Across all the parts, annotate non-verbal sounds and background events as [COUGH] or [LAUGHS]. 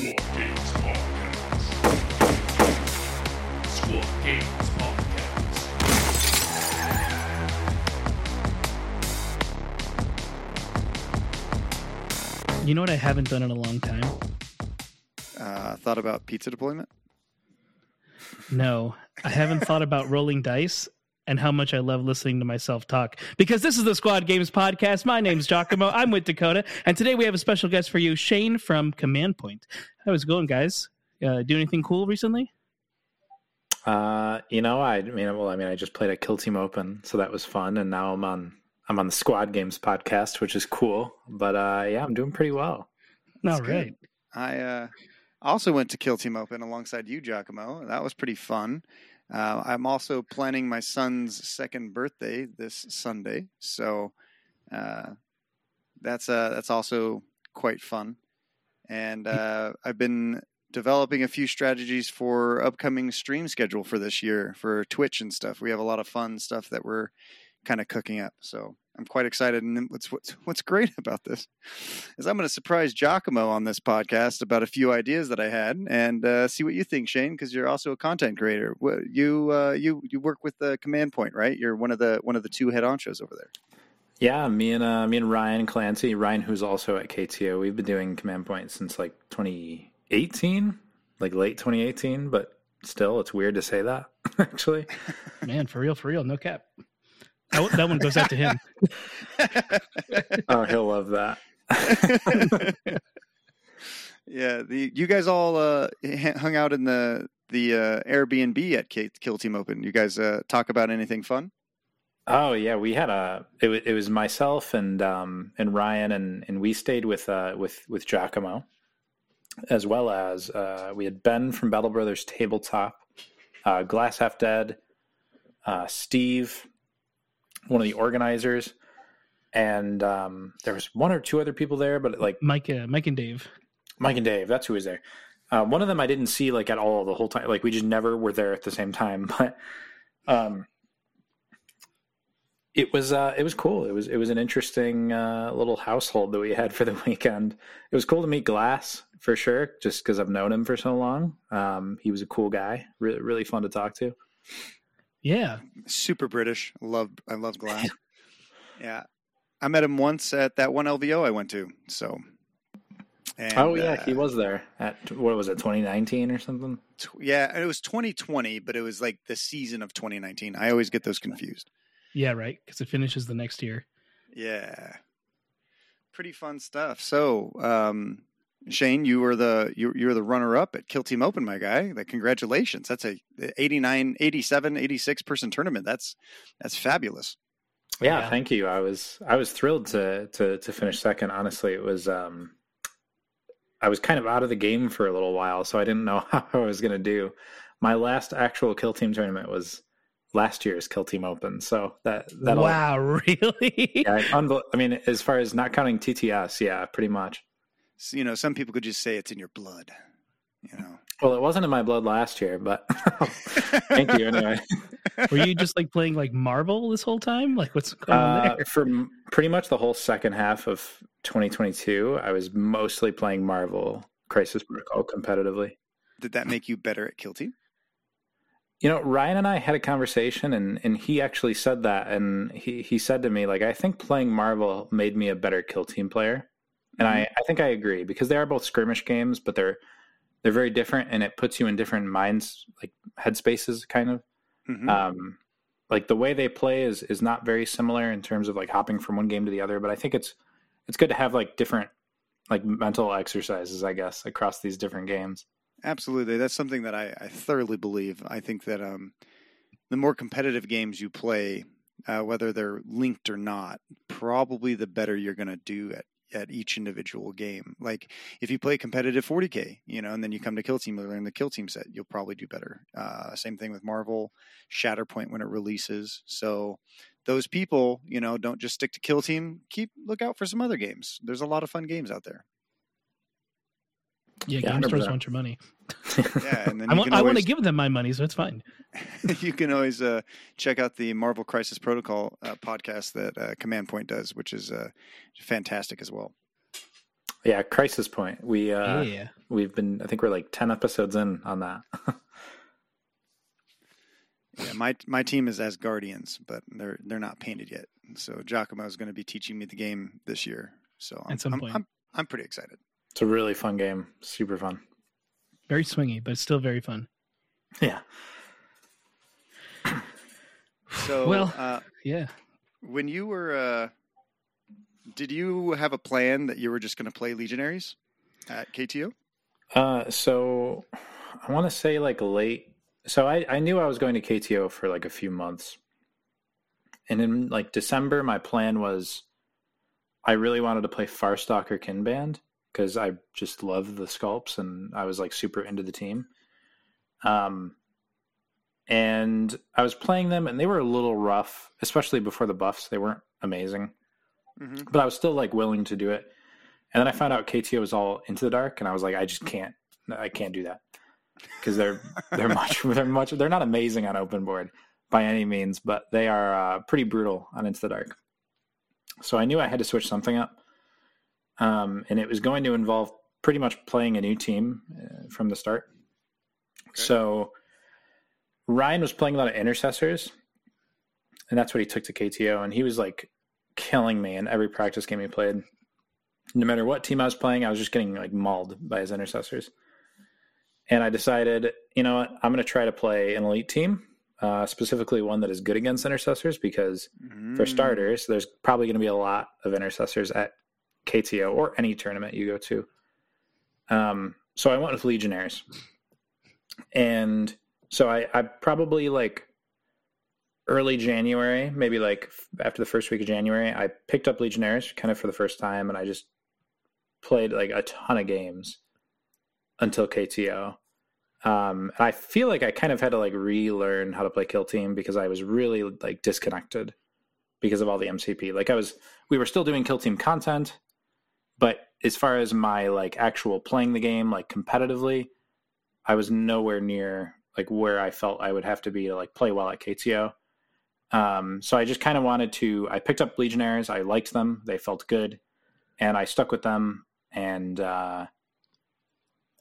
Squad Games Podcast. Squad Games Podcast. You know what I haven't done in a long time? Uh, thought about pizza deployment? No, I haven't thought about rolling dice and how much I love listening to myself talk. Because this is the Squad Games podcast. My name's Giacomo. [LAUGHS] I'm with Dakota, and today we have a special guest for you, Shane from Command Point. How's it going, guys? Uh, do anything cool recently? Uh, you know, I, I mean, well, I mean, I just played a Kill Team Open, so that was fun, and now I'm on I'm on the Squad Games podcast, which is cool. But uh, yeah, I'm doing pretty well. All That's right. I uh, also went to Kill Team Open alongside you, Giacomo. That was pretty fun. Uh, I'm also planning my son's second birthday this Sunday, so uh, that's uh, that's also quite fun. And uh, I've been developing a few strategies for upcoming stream schedule for this year for Twitch and stuff. We have a lot of fun stuff that we're kind of cooking up. So I'm quite excited. And what's what's [LAUGHS] what's great about this is I'm going to surprise Giacomo on this podcast about a few ideas that I had, and uh, see what you think, Shane, because you're also a content creator. You uh, you you work with the Command Point, right? You're one of the one of the two head honchos over there. Yeah, me and uh, me and Ryan Clancy, Ryan who's also at KTO, we've been doing Command Point since like 2018, like late 2018. But still, it's weird to say that. [LAUGHS] Actually, Man, for real, for real. No cap. That, one- that one goes out to him. [LAUGHS] oh, he'll love that. [LAUGHS] yeah, the you guys all uh, hung out in the the uh, Airbnb at K- Kill Team Open. You guys uh, talk about anything fun? Oh yeah, we had a it, wa- it was myself and um and Ryan and and we stayed with uh with with Giacomo as well as uh we had Ben from Battle Brothers Tabletop, uh Glass Half Dead, uh Steve, one of the organizers, and um there was one or two other people there, but like Mike, uh, Mike and Dave. Mike and Dave, that's who was there. Uh, one of them I didn't see like at all the whole time. Like we just never were there at the same time. [LAUGHS] But um, it was uh, it was cool. It was it was an interesting uh, little household that we had for the [LAUGHS] weekend. It was cool to meet Glass for sure, just because I've known him for so long. Um, he was a cool guy, really really fun to talk to. Yeah. Super British. Love I love Glass. [LAUGHS] yeah, I met him once at that one LVO I went to. So. And, oh yeah, uh, he was there at what was it, 2019 or something? Tw- Yeah, it was 2020, but it was like the season of 2019. I always get those confused. Yeah, right. Because it finishes the next year. Yeah, pretty fun stuff. So, um, Shane, you were the you you're the runner up at Kill Team Open, my guy. Like, congratulations! That's a 89, 87, 86 person tournament. That's that's fabulous. Yeah, Yeah. thank you. I was I was thrilled to to to finish second. Honestly, it was um I was kind of out of the game for a little while, so I didn't know [LAUGHS] how I was going to do. My last actual kill team tournament was last year's kill team open, so that that wow, [LAUGHS] really? Yeah, unbel- I mean, as far as not counting TTS, yeah, pretty much. So, you know, some people could just say it's in your blood. You know, Well, it wasn't in my blood last year, but [LAUGHS] thank you anyway. Were you just like playing like Marvel this whole time? Like, what's going on Uh, there? for m- pretty much the whole second half of 2022, I was mostly playing Marvel Crisis Protocol competitively. did that make you better at Kill Team? You know, Ryan and I had a conversation, and, and he actually said that, and he, he said to me, like, I think playing Marvel made me a better kill team player, and I, I think I agree because they are both skirmish games, but they're they're very different, and it puts you in different minds, like headspaces, kind of. Mhm. Um, like the way they play is is not very similar in terms of like hopping from one game to the other, but I think it's it's good to have like different like mental exercises, I guess, across these different games. Absolutely. That's something that I, I thoroughly believe. I think that um, the more competitive games you play, uh, whether they're linked or not, probably the better you're going to do at, at each individual game. Like if you play competitive 40K, you know, and then you come to Kill Team, you learn the Kill Team set, you'll probably do better. Uh, same thing with Marvel, Shatterpoint when it releases. So those people, you know, don't just stick to Kill Team. Keep look out for some other games. There's a lot of fun games out there. Yeah, Yeah, game stores 100%. want your money. [LAUGHS] Yeah, and then I want, can I want to give them my money, so it's fine. [LAUGHS] you can always uh, check out the Marvel Crisis Protocol uh, podcast that uh, Command Point does, which is uh, fantastic as well. Yeah, Crisis Point. We uh, yeah. we've been. I think we're like ten episodes in on that. [LAUGHS] Yeah, my my team is as Guardians, but they're they're not painted yet. So Giacomo is going to be teaching me the game this year. So I'm, At some I'm, point. I'm, I'm pretty excited. It's a really fun game. Super fun. Very swingy, but it's still very fun. Yeah. [COUGHS] So Well- uh, Yeah. when you were, uh, did you have a plan that you were just going to play Legionaries at KTO? Uh, so I want to say like late. So I, I knew I was going to KTO for like a few months. And in like December, my plan was I really wanted to play Farstalker Kinband because I just love the sculpts and I was like super into the team. Um, and I was playing them and they were a little rough, especially before the buffs. They weren't amazing, Mm-hmm. but I was still like willing to do it. And then I found out KTO was all into the dark, and I was like, I just can't, I can't do that because they're they're [LAUGHS] much they're much they're not amazing on open board by any means, but they are uh, pretty brutal on into the dark. So I knew I had to switch something up, um, and it was going to involve pretty much playing a new team uh, from the start. So Ryan was playing a lot of intercessors, and that's what he took to KTO, and he was like killing me in every practice game he played. No matter what team I was playing, I was just getting like mauled by his intercessors. And I decided, you know what, I'm going to try to play an elite team, uh, specifically one that is good against intercessors, because Mm-hmm. for starters, there's probably going to be a lot of intercessors at KTO or any tournament you go to. Um, so I went with Legionnaires. And so I, I probably like early January, maybe like after the first week of January, I picked up Legionnaires kind of for the first time and I just played like a ton of games until KTO. Um, I feel like I kind of had to like relearn how to play Kill Team because I was really like disconnected because of all the MCP. Like I was, we were still doing Kill Team content, but as far as my like actual playing the game like competitively, I was nowhere near like where I felt I would have to be to like play well at KTO. Um, so I just kind of wanted to. I picked up Legionnaires. I liked them. They felt good, and I stuck with them. And uh,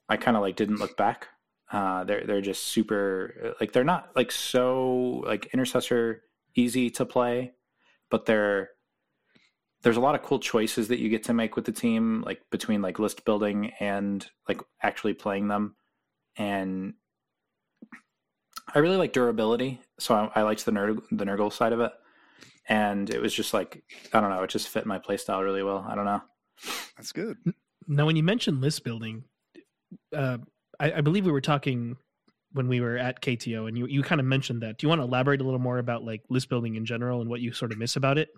I kind of like didn't look back. Uh, they're they're just super like they're not like so like intercessor easy to play, but they're there's a lot of cool choices that you get to make with the team, like between like list building and like actually playing them. And I really like durability, so I, I liked the Nurgle, the Nurgle side of it. And it was just like I don't know, it just fit my playstyle really well. I don't know. That's good. Now, when you mentioned list building, uh, I, I believe we were talking when we were at KTO, and you you kind of mentioned that. Do you want to elaborate a little more about like list building in general and what you sort of miss about it?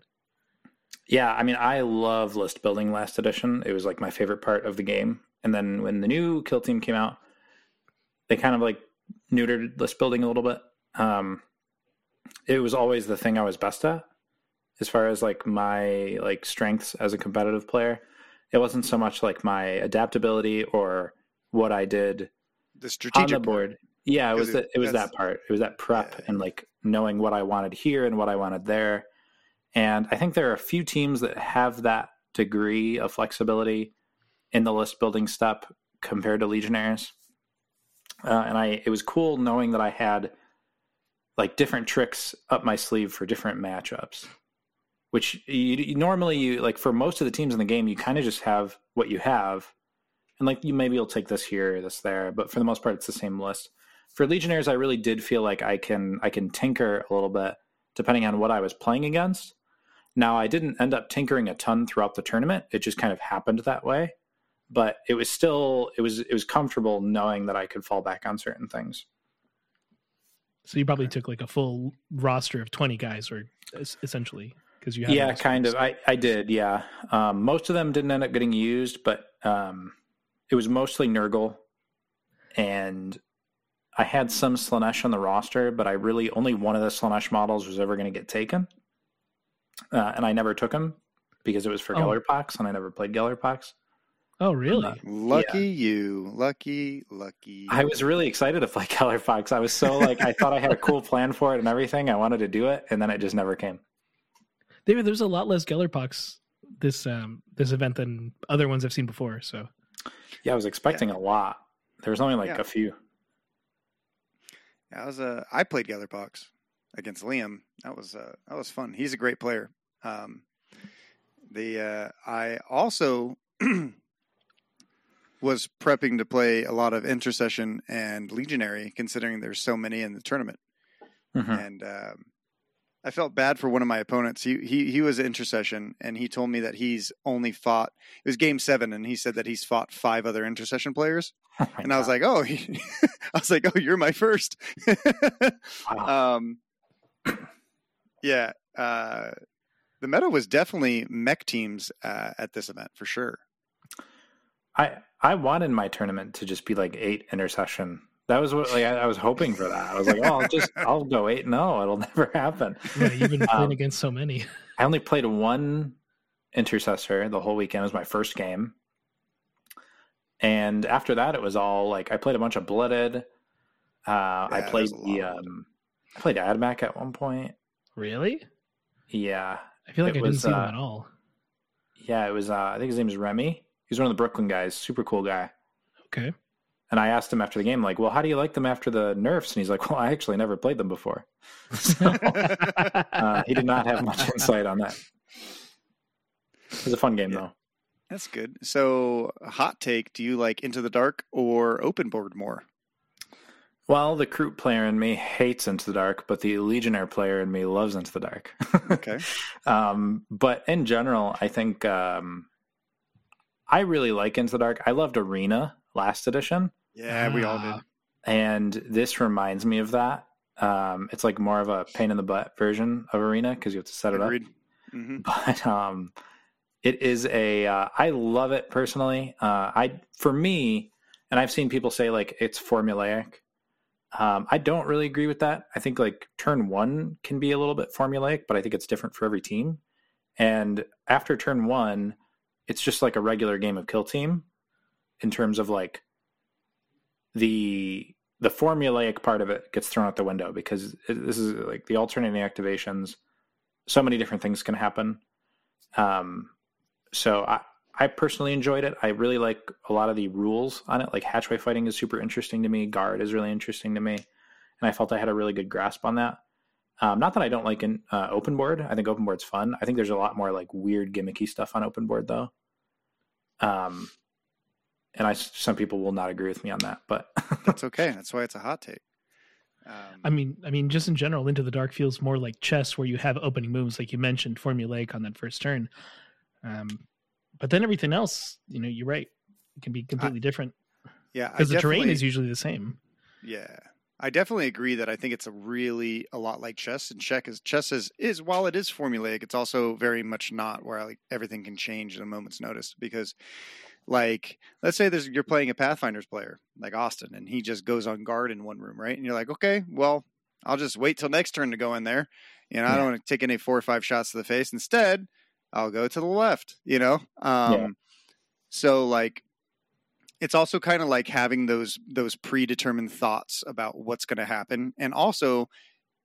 Yeah, I mean, I love list building last edition. It was like my favorite part of the game. And then when the new kill team came out, they kind of like neutered list building a little bit. Um, it was always the thing I was best at, as far as like my like strengths as a competitive player. It wasn't so much like my adaptability or what I did The on the board. Yeah, it was Because the, it was that part. It was that prep Yeah. and like knowing what I wanted here and what I wanted there. And I think there are a few teams that have that degree of flexibility in the list building step compared to Legionnaires. Uh, and I it was cool knowing that I had like different tricks up my sleeve for different matchups. Which you, you normally you like for most of the teams in the game you kind of just have what you have and like you maybe you'll take this here this there but for the most part it's the same list for legionnaires i really did feel like i can i can tinker a little bit depending on what i was playing against now i didn't end up tinkering a ton throughout the tournament. It just kind of happened that way. But it was still it was it was comfortable knowing that i could fall back on certain things. So you probably took like a full roster of twenty guys, or essentially because you had yeah kind of. i i did yeah. Um most of them didn't end up getting used but um it was mostly nurgle and i had some Slaanesh on the roster but i really only one of the Slaanesh models was ever going to get taken uh, and i never took him because it was for Oh. Gellerpox, and i never played Gellerpox. Oh, really? Lucky you. Lucky, lucky. i was really excited to play [LAUGHS] Gellerpox. i was so like i thought i had a cool [LAUGHS] plan for it and everything i wanted to do it and then it just never came David, there's a lot less Gellerpox this um this event than other ones I've seen before. So Yeah, I was expecting a lot. There was only like Yeah. a few. Yeah, I was uh, I played Gellerpox against Liam. That was uh, that was fun. He's a great player. Um, the uh, I also [CLEARS THROAT] was prepping to play a lot of intercession and legionary, considering there's so many in the tournament. Mhm. And um, I felt bad for one of my opponents. He he he was intercession, and he told me that he's only fought. It was game seven, and he said that he's fought five other intercession players. [LAUGHS] Oh and I was like, oh, [LAUGHS] I was like, oh, you're my first. [LAUGHS] Wow. um, [CLEARS THROAT] yeah, uh, the meta was definitely mech teams uh, at this event for sure. I I wanted my tournament to just be like eight intercession. That was what like I, I was hoping for that. I was like, oh, I'll just [LAUGHS] I'll go eight. No, it'll [LAUGHS] never happen. yeah, you've been playing Um, against so many. [LAUGHS] I only played one intercessor the whole weekend. It was my first game. And after that, it was all like I played a bunch of blooded. Uh, I played the um, I played AdMech at one point. Really? Yeah, I feel like It I didn't was, see them uh, at all. yeah. It was. Uh, I think his name is Remy. He's one of the Brooklyn guys. Super cool guy. Okay. And I asked him after the game, like, "Well, how do you like them after the nerfs?" And he's like, "Well, I actually never played them before." [LAUGHS] So, [LAUGHS] uh, he did not have much insight on that. It was a fun game, Yeah. though. That's good. So, hot take: Do you like Into the Dark or Open Board more? Well, the Kroot player in me hates Into the Dark, but the Legionnaire player in me loves Into the Dark. Okay. [LAUGHS] um, but in general, I think um, I really like Into the Dark. I loved Arena last edition, Yeah, we all did. Ah, and this reminds me of that. Um, it's like more of a pain in the butt version of Arena because you have to set it up. Agreed. hmm [LAUGHS] but um it is a uh, i love it personally uh i for me and i've seen people say like it's formulaic um i don't really agree with that i think like turn one can be a little bit formulaic but i think it's different for every team and after turn one it's just like a regular game of kill team in terms of like the the formulaic part of it gets thrown out the window because it, this is like the alternating activations so many different things can happen. Um, so I, I personally enjoyed it. I really like a lot of the rules on it. Like hatchway fighting is super interesting to me. Guard is really interesting to me, and I felt I had a really good grasp on that. Um, not that I don't like an uh, open board. I think open board's fun. I think there's a lot more like weird gimmicky stuff on open board though. Um, and I some people will not agree with me on that, but [LAUGHS] That's okay. That's why it's a hot take. Um, I mean, I mean, just in general, Into the Dark feels more like chess, where you have opening moves, like you mentioned, formulaic on that first turn. Um, but then everything else, you know, you're right, it can be completely different yeah, because the terrain is usually the same. Yeah. I definitely agree that I think it's a really a lot like chess and check is chess is, is while it is formulaic, it's also very much not where like everything can change at a moment's notice because like let's say there's you're playing a Pathfinders player like Austin and he just goes on guard in one room, right? And you're like, okay, well, I'll just wait till next turn to go in there. You know, I don't want to take any four or five shots to the face. Instead, I'll go to the left, you know? Um Yeah. so like it's also kind of like having those those predetermined thoughts about what's going to happen and also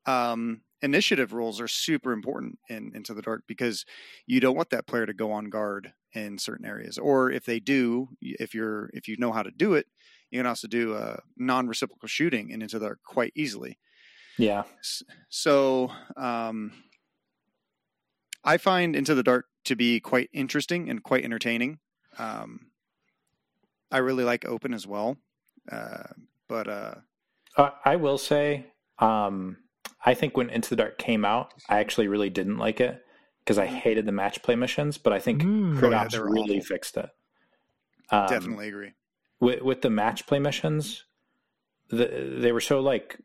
um initiative rules are super important in into the dark because you don't want that player to go on guard in certain areas or if they do if you're if you know how to do it you can also do a non-reciprocal shooting and into the dark quite easily yeah, so um i find into the dark to be quite interesting and quite entertaining um i really like open as well uh but uh Uh, I will say, um, I think when Into the Dark came out, I actually really didn't like it because I hated the match play missions. But I think Mm. Crit Oh, yeah, Ops they were really awful. fixed it. Um, definitely agree with with the match play missions, the, they were so like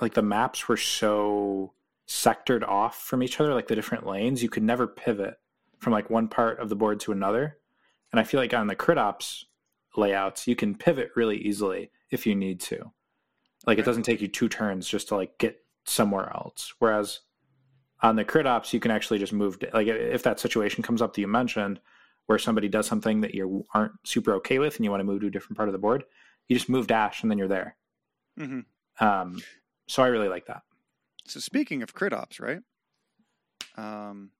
like the maps were so sectored off from each other, like the different lanes. You could never pivot from like one part of the board to another. And I feel like on the Crit Ops layouts, you can pivot really easily if you need to. Like it doesn't take you two turns just to like get somewhere else. Whereas on the crit ops, you can actually just move. Like if that situation comes up that you mentioned, where somebody does something that you aren't super okay with, and you want to move to a different part of the board, you just move dash, and then you're there. hmm Um, so I really like that. So speaking of crit ops right um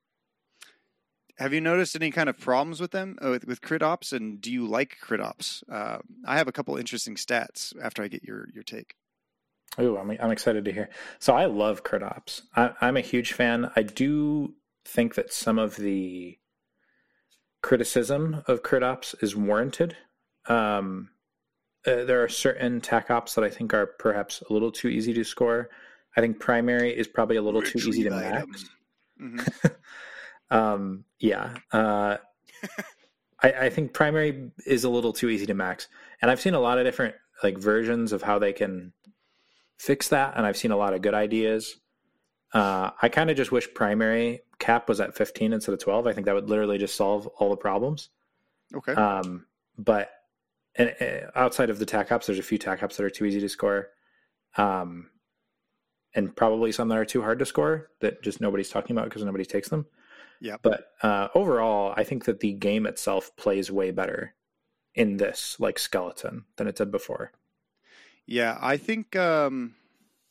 have you noticed any kind of problems with them uh, with, with crit ops? And do you like crit ops? Uh, I have a couple interesting stats after I get your your take. Oh, I'm I'm excited to hear. So I love crit ops. I, I'm a huge fan. I do think that some of the criticism of crit ops is warranted. Um, uh, there are certain tac ops that I think are perhaps a little too easy to score. I think primary is probably a little too easy to max. Mhm. [LAUGHS] um, yeah. Uh, I, I think primary is a little too easy to max, and I've seen a lot of different like versions of how they can fix that, and I've seen a lot of good ideas. Uh, I kind of just wish primary cap was at 15 instead of 12. I think that would literally just solve all the problems. Okay. Um, but and, uh, outside of the tac ops, there's a few tac ops that are too easy to score, um, and probably some that are too hard to score that just nobody's talking about because nobody takes them. Yeah. But uh, overall, I think that the game itself plays way better in this like skeleton than it did before. Yeah, I think um,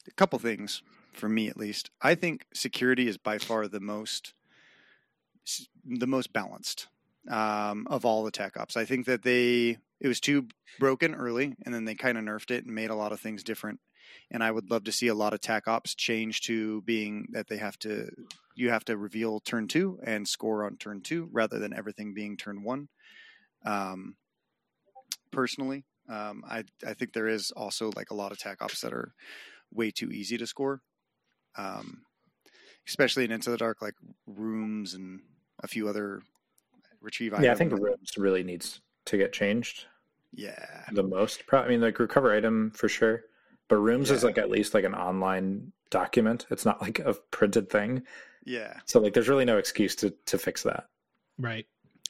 a couple things for me at least. I think security is by far the most the most balanced um, of all the tech ops. I think that they it was too broken early, and then they kind of nerfed it and made a lot of things different. And I would love to see a lot of tac ops change to being that they have to you have to reveal turn two and score on turn two rather than everything being turn one. Um, personally, um, I I think there is also like a lot of tac ops that are way too easy to score, um, especially in Into the Dark, like rooms and a few other retrieve. Items. Yeah, I think rooms really needs to get changed yeah, the most. Pro- I mean, like recover item for sure, but rooms is like at least like an online document. It's not like a printed thing. yeah. So like, there's really no excuse to to fix that. Right.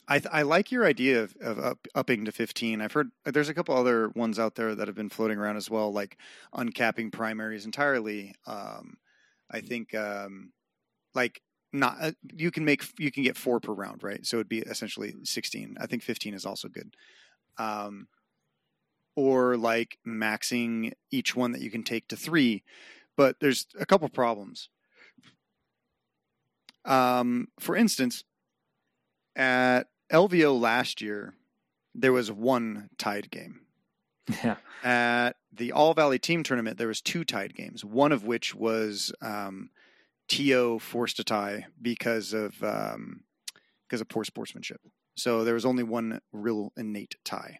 I th- I like your idea of, of up, upping to 15. I've heard there's a couple other ones out there that have been floating around as well, like uncapping primaries entirely. Um, I think um, like not uh, you can make you can get four per round, right? So it'd be essentially 16. I think 15 is also good. Um, or like maxing each one that you can take to three, but there's a couple problems. Um, for instance, at LVO last year, there was one tied game. Yeah. At the All Valley Team Tournament, there was two tied games. One of which was um, To forced to tie because of um, because of poor sportsmanship. So there was only one real innate tie.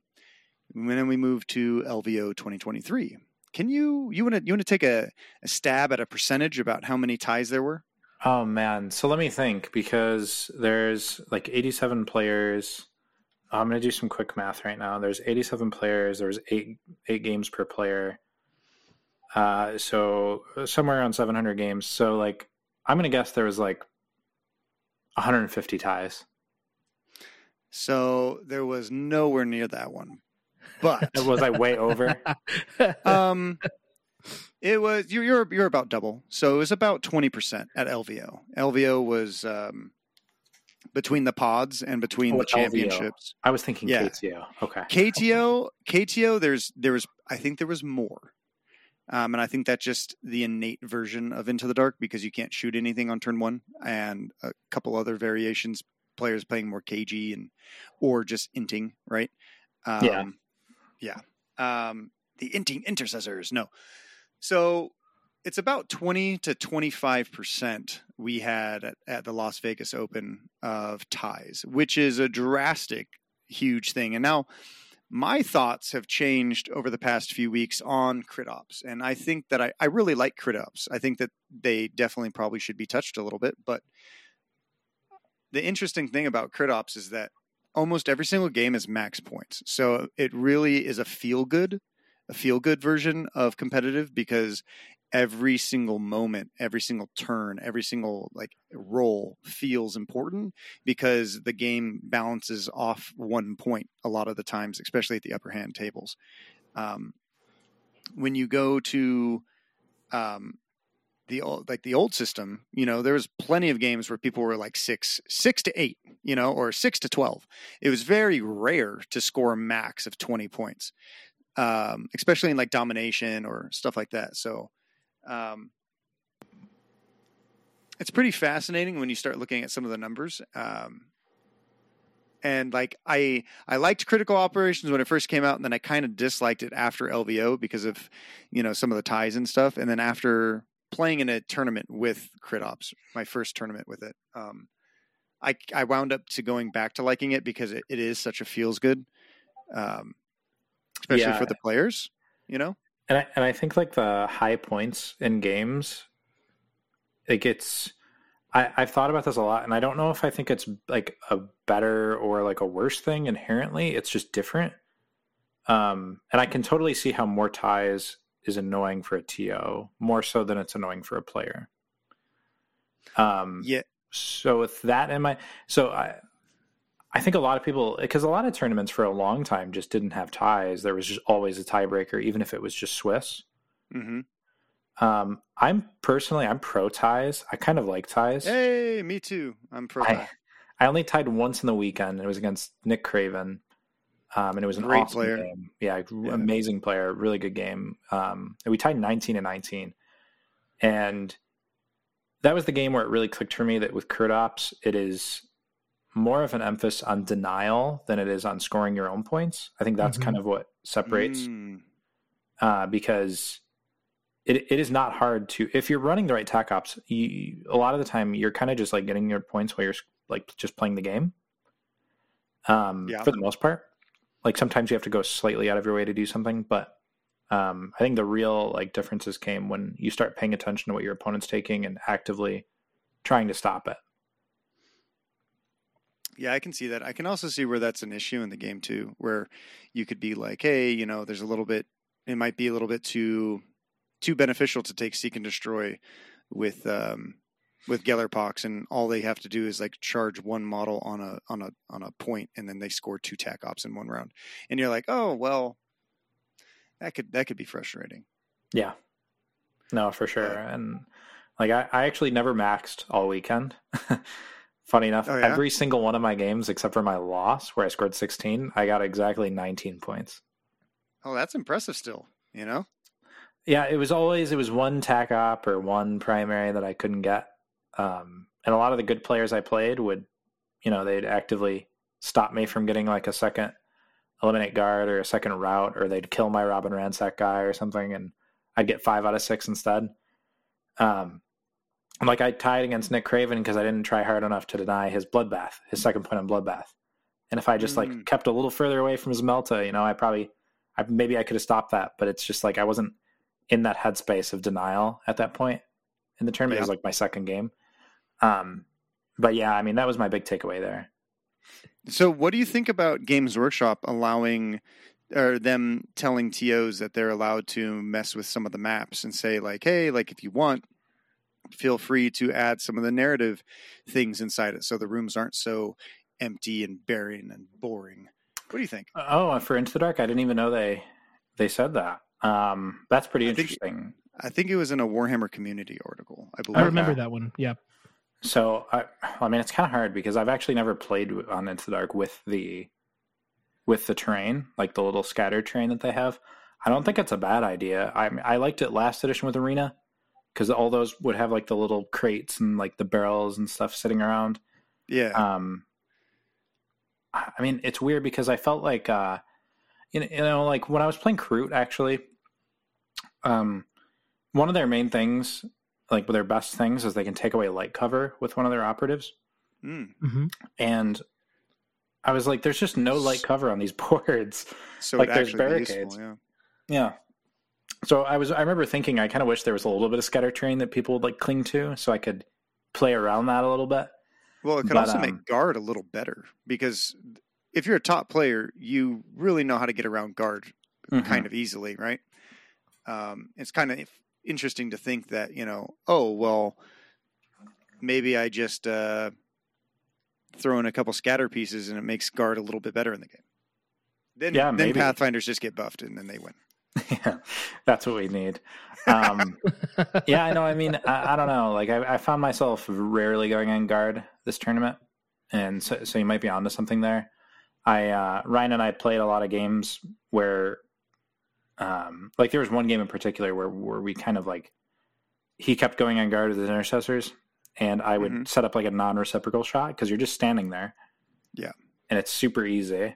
And then we move to LVO 2023. Can you you want to you want to take a, a stab at a percentage about how many ties there were? Oh man, so let me think because there's like 87 players. I'm gonna do some quick math right now. There's 87 players. There's eight eight games per player. Uh, so somewhere around 700 games. So like, I'm gonna guess there was like 150 ties. So there was nowhere near that one. But [LAUGHS] Was I way over? [LAUGHS] um it was you're you're you're about double so it was about 20% at lvo lvo was um between the pods and between Oh, the LVO. championships I was thinking Yeah. KTO. Okay. kto kto there's there was i think there was more um, and I think that's just the innate version of Into the Dark because you can't shoot anything on turn one, and a couple other variations, players playing more KG and or just inting, right? Um, Yeah. Yeah. Um, the inting intercessors, no. So it's about twenty to twenty five percent we had at, at the Las Vegas Open of ties, which is a drastic, huge thing. And now my thoughts have changed over the past few weeks on crit ops and i think that I, I really like crit ops i think that they definitely probably should be touched a little bit but the interesting thing about crit ops is that almost every single game is max points so it really is a feel good a feel good version of competitive because every single moment every single turn every single like roll feels important because the game balances off one point a lot of the times, especially at the upper hand tables. Um, when you go to um, the old, like the old system, you know, there was plenty of games where people were like six, six to eight, you know, or six to twelve. It was very rare to score a max of twenty points, um, especially in like domination or stuff like that. So. Um, it's pretty fascinating when you start looking at some of the numbers. Um, and like I I liked critical operations when it first came out, and then I kind of disliked it after LVO because of you know some of the ties and stuff. And then after playing in a tournament with crit ops, my first tournament with it, um, I I wound up to going back to liking it because it, it is such a feels good, um, especially Yeah. for the players. You know, And I, and I think like the high points in games, it gets. I, I've thought about this a lot, and I don't know if I think it's like a better or like a worse thing inherently. It's just different. Um, and I can totally see how more ties is annoying for a TO more so than it's annoying for a player. Um, yeah, so with that in my so i i think a lot of people because a lot of tournaments for a long time just didn't have ties. There was just always a tiebreaker even if it was just swiss. Hmm um i'm personally i'm pro ties. I kind of like ties. Hey, me too. I'm pro. I, I only tied once in the weekend and it was against nick craven um, and it was an Great awesome player. game. Yeah, Yeah. amazing player, really good game. Um, and we tied 19 and 19. And that was the game where it really clicked for me that with Crit Ops, it is more of an emphasis on denial than it is on scoring your own points. I think that's Mhm. kind of what separates Mm, uh, because it, it is not hard to if you're running the right tac ops. You, a lot of the time, you're kind of just like getting your points while you're like just playing the game. Um, Yeah. for the most part, like sometimes you have to go slightly out of your way to do something, but um, I think the real like differences came when you start paying attention to what your opponent's taking and actively trying to stop it. Yeah, I can see that. I can also see where that's an issue in the game too, where you could be like, hey, you know, there's a little bit. It might be a little bit too too beneficial to take seek and destroy with um with Gellerpox, and all they have to do is like charge one model on a on a on a point, and then they score two tac ops in one round, and you're like, oh well, that could that could be frustrating. Yeah. No, for sure. And like I, I actually never maxed all weekend. [LAUGHS] Funny enough, Oh, yeah? every single one of my games except for my loss where I scored 16, I got exactly 19 points. Oh, that's impressive. Still, you know. Yeah, it was always it was one tac op or one primary that I couldn't get. Um, and a lot of the good players I played would, you know, they'd actively stop me from getting like a second eliminate guard or a second route, or they'd kill my Rob and Ransack guy or something, and I'd get five out of six instead. Um, and like I tied against Nick Craven because I didn't try hard enough to deny his bloodbath, his second point on bloodbath. And if I just like Mm. kept a little further away from his Melta, you know, I probably, I, maybe I could have stopped that. But it's just like I wasn't in that headspace of denial at that point in the tournament. It was like my second game. Um, but yeah, I mean that was my big takeaway there. So, what do you think about Games Workshop allowing or them telling TOs that they're allowed to mess with some of the maps and say, like, hey, like if you want, feel free to add some of the narrative things inside it so the rooms aren't so empty and barren and boring. What do you think? Oh, for Into the Dark, I didn't even know they they said that. Um, that's pretty I think- interesting. I think it was in a Warhammer community article, I believe. I remember Okay. that one. Yeah. So I, I mean, it's kind of hard because I've actually never played on Into the Dark with the with the terrain, like the little scattered terrain that they have. I don't think it's a bad idea. I I liked it last edition with Arena because all those would have like the little crates and like the barrels and stuff sitting around. Yeah. Um, I mean, it's weird because I felt like, uh, you know, you know, like when I was playing Kroot, actually, um, one of their main things, like their best things, is they can take away light cover with one of their operatives. Mm. hmm And I was like, there's just no light cover on these [LAUGHS] boards. So Like, there's actually be useful, barricades. yeah. Yeah. So I was, I remember thinking, I kind of wish there was a little bit of scatter terrain that people would like cling to, so I could play around that a little bit. Well, it could But, also um, make guard a little better because if you're a top player, you really know how to get around guard Mhm. kind of easily, right? Um, it's kind of interesting to think that you know, oh well, maybe I just uh, throw in a couple scatter pieces and it makes guard a little bit better in the game. Then, Yeah, then maybe. Pathfinders just get buffed and then they win. [LAUGHS] yeah, that's what we need. Um, [LAUGHS] yeah, I know. I mean, I, I don't know. Like, I, I found myself rarely going on guard this tournament, and so, so you might be onto something there. I uh, Ryan and I played a lot of games where, um, like, there was one game in particular where where we kind of like he kept going on guard with his intercessors, and I would Mhm. set up like a non-reciprocal shot because you're just standing there. Yeah. and it's super easy.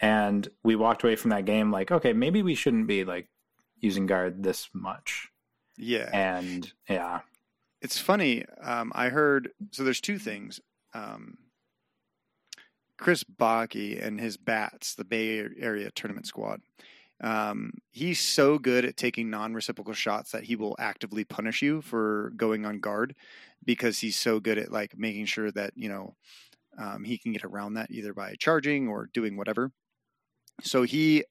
And we walked away from that game like, okay, maybe we shouldn't be like using guard this much. Yeah. And yeah, It's funny. Um, I heard so. There's two things. Um, Chris Baki and his bats, the Bay Area tournament squad. Um, he's so good at taking non-reciprocal shots that he will actively punish you for going on guard because he's so good at like making sure that you know um, he can get around that either by charging or doing whatever. So he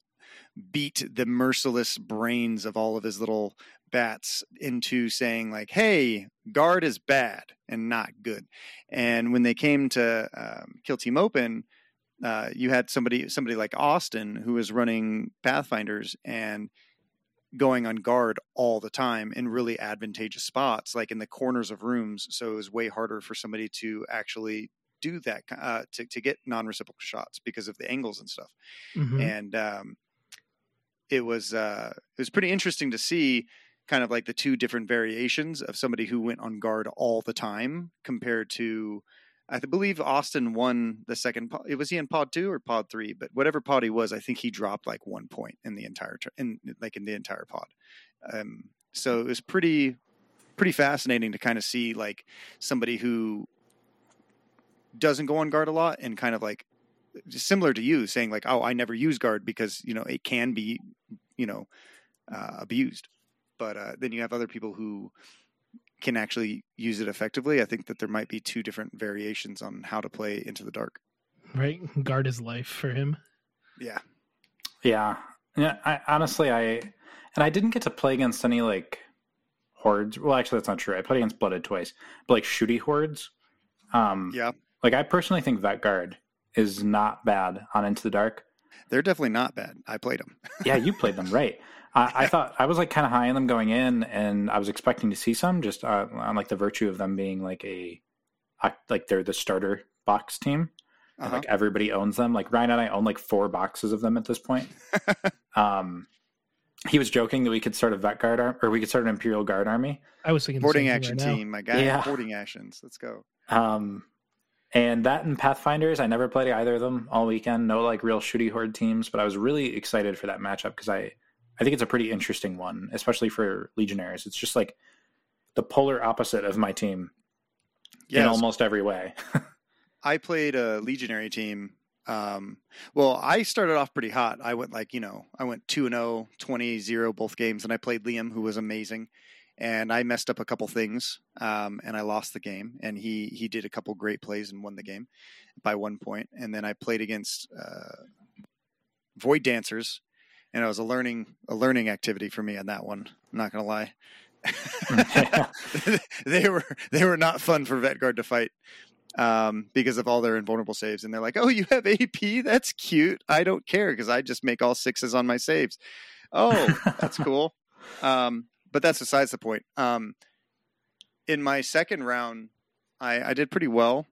beat the merciless brains of all of his little bats into saying like, "Hey, guard is bad and not good." And when they came to um, Kill Team Open, uh, you had somebody somebody like Austin who was running Pathfinders and going on guard all the time in really advantageous spots, like in the corners of rooms. So it was way harder for somebody to actually do that uh, to to get non reciprocal shots because of the angles and stuff Mhm. and um, it was uh, it was pretty interesting to see kind of like the two different variations of somebody who went on guard all the time compared to I believe Austin won the second pod. Was he in pod two or pod three? But whatever pod he was, I think he dropped like one point in the entire in like in the entire pod. Um, so it was pretty pretty fascinating to kind of see like somebody who doesn't go on guard a lot and kind of like similar to you saying like oh i never use guard because you know it can be you know uh, abused but uh, then you have other people who can actually use it effectively i think that there might be two different variations on how to play into the dark Right? Guard his life for him. yeah yeah, yeah. I, honestly, I and I didn't get to play against any like hordes. Well, actually, that's not true. I played against blooded twice, but like shooty hordes. Um, yeah Like I personally think that guard is not bad on Into the Dark. they're definitely not bad i played them Yeah, you [LAUGHS] played them right. I, I thought I was like kind of high on them going in, and I was expecting to see some just uh, on like the virtue of them being like a, a- like they're the starter box team. Uh-huh. like everybody owns them. Like Ryan and I own like four boxes of them at this point. [LAUGHS] um, he was joking that we could start a vet guard ar- or we could start an imperial guard army. I was thinking the boarding same action thing right now. team my guy Yeah. boarding actions let's go Um, and that and Pathfinders, I never played either of them all weekend. No like real shooty horde teams, but I was really excited for that matchup because I, I think it's a pretty interesting one, especially for Legionnaires. It's just like the polar opposite of my team in almost every way. [LAUGHS] I played a legionary team. Um, well, I started off pretty hot. I went like, you know, I went 2 and 0, 20 0 both games and I played Liam who was amazing. And I messed up a couple things um, and I lost the game and he he did a couple great plays and won the game by one point. And then I played against uh, Void Dancers and it was a learning a learning activity for me on that one. I'm not going to lie. [LAUGHS] [LAUGHS] they were they were not fun for Vetguard to fight um, because of all their invulnerable saves. And they're like, "Oh, you have AP? That's cute. I don't care because I just make all sixes on my saves." Oh, that's [LAUGHS] cool. Um, but that's besides the point. Um, in my second round, I, I did pretty well.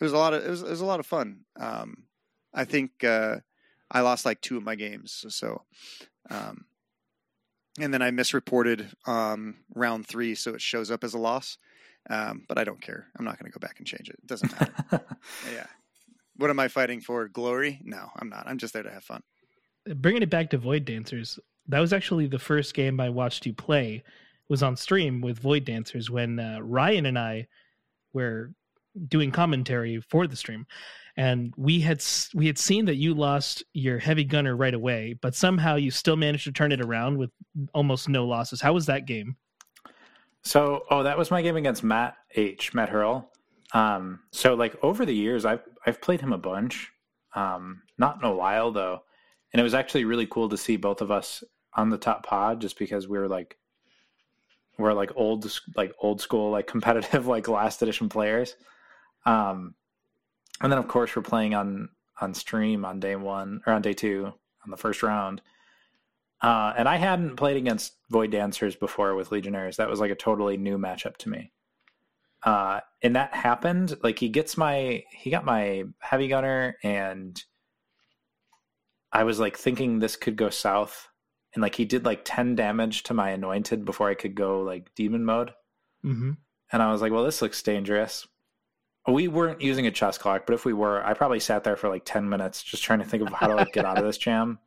It was a lot of it was, it was a lot of fun. Um, I think uh, I lost like two of my games, so. Um, and then I misreported um, round three, so it shows up as a loss. Um, but I don't care. I'm not going to go back and change it. It doesn't matter. [LAUGHS] yeah. What am I fighting for? Glory? No, I'm not. I'm just there to have fun. Bringing it back to Void Dancers, that was actually the first game I watched you play. Was on stream with Void Dancers when uh, Ryan and I were doing commentary for the stream, and we had we had seen that you lost your heavy gunner right away, but somehow you still managed to turn it around with almost no losses. How was that game? So, oh, that was my game against Matt H. Matt Hurl. Um, so like over the years, I've I've played him a bunch. Um, not in a while though, and it was actually really cool to see both of us on the top pod, just because we were like we're like old like old school like [LAUGHS] competitive like last edition players. Um, and then of course we're playing on on stream on day one or on day two on the first round. Uh, and I hadn't played against Void Dancers before with Legionnaires. That was like a totally new matchup to me. Uh, and that happened. Like he gets my, he got my heavy gunner, and I was like thinking this could go south. And like he did like ten damage to my anointed before I could go like demon mode. Mm-hmm. And I was like, well, this looks dangerous. We weren't using a chess clock, but if we were, I probably sat there for like 10 minutes just trying to think of how to like get out of this jam.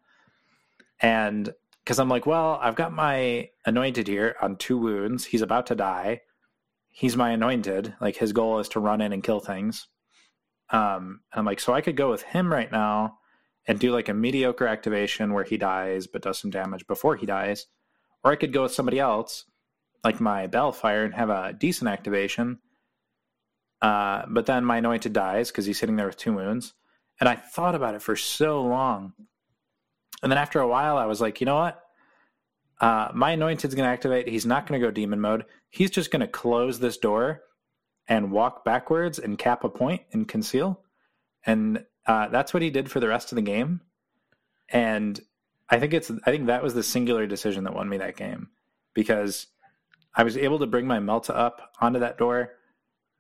And because I'm like, well, I've got my anointed here on two wounds. He's about to die. He's my anointed. Like his goal is to run in and kill things. Um, and I'm like, so I could go with him right now and do like a mediocre activation where he dies but does some damage before he dies, or I could go with somebody else, like my Balefire, and have a decent activation. Uh, but then my anointed dies because he's sitting there with two wounds. And I thought about it for so long. And then after a while, I was like, you know what? Uh, my anointed's going to activate. He's not going to go demon mode. He's just going to close this door and walk backwards and cap a point and conceal. And uh, that's what he did for the rest of the game. And I think it's I think that was the singular decision that won me that game because I was able to bring my Melta up onto that door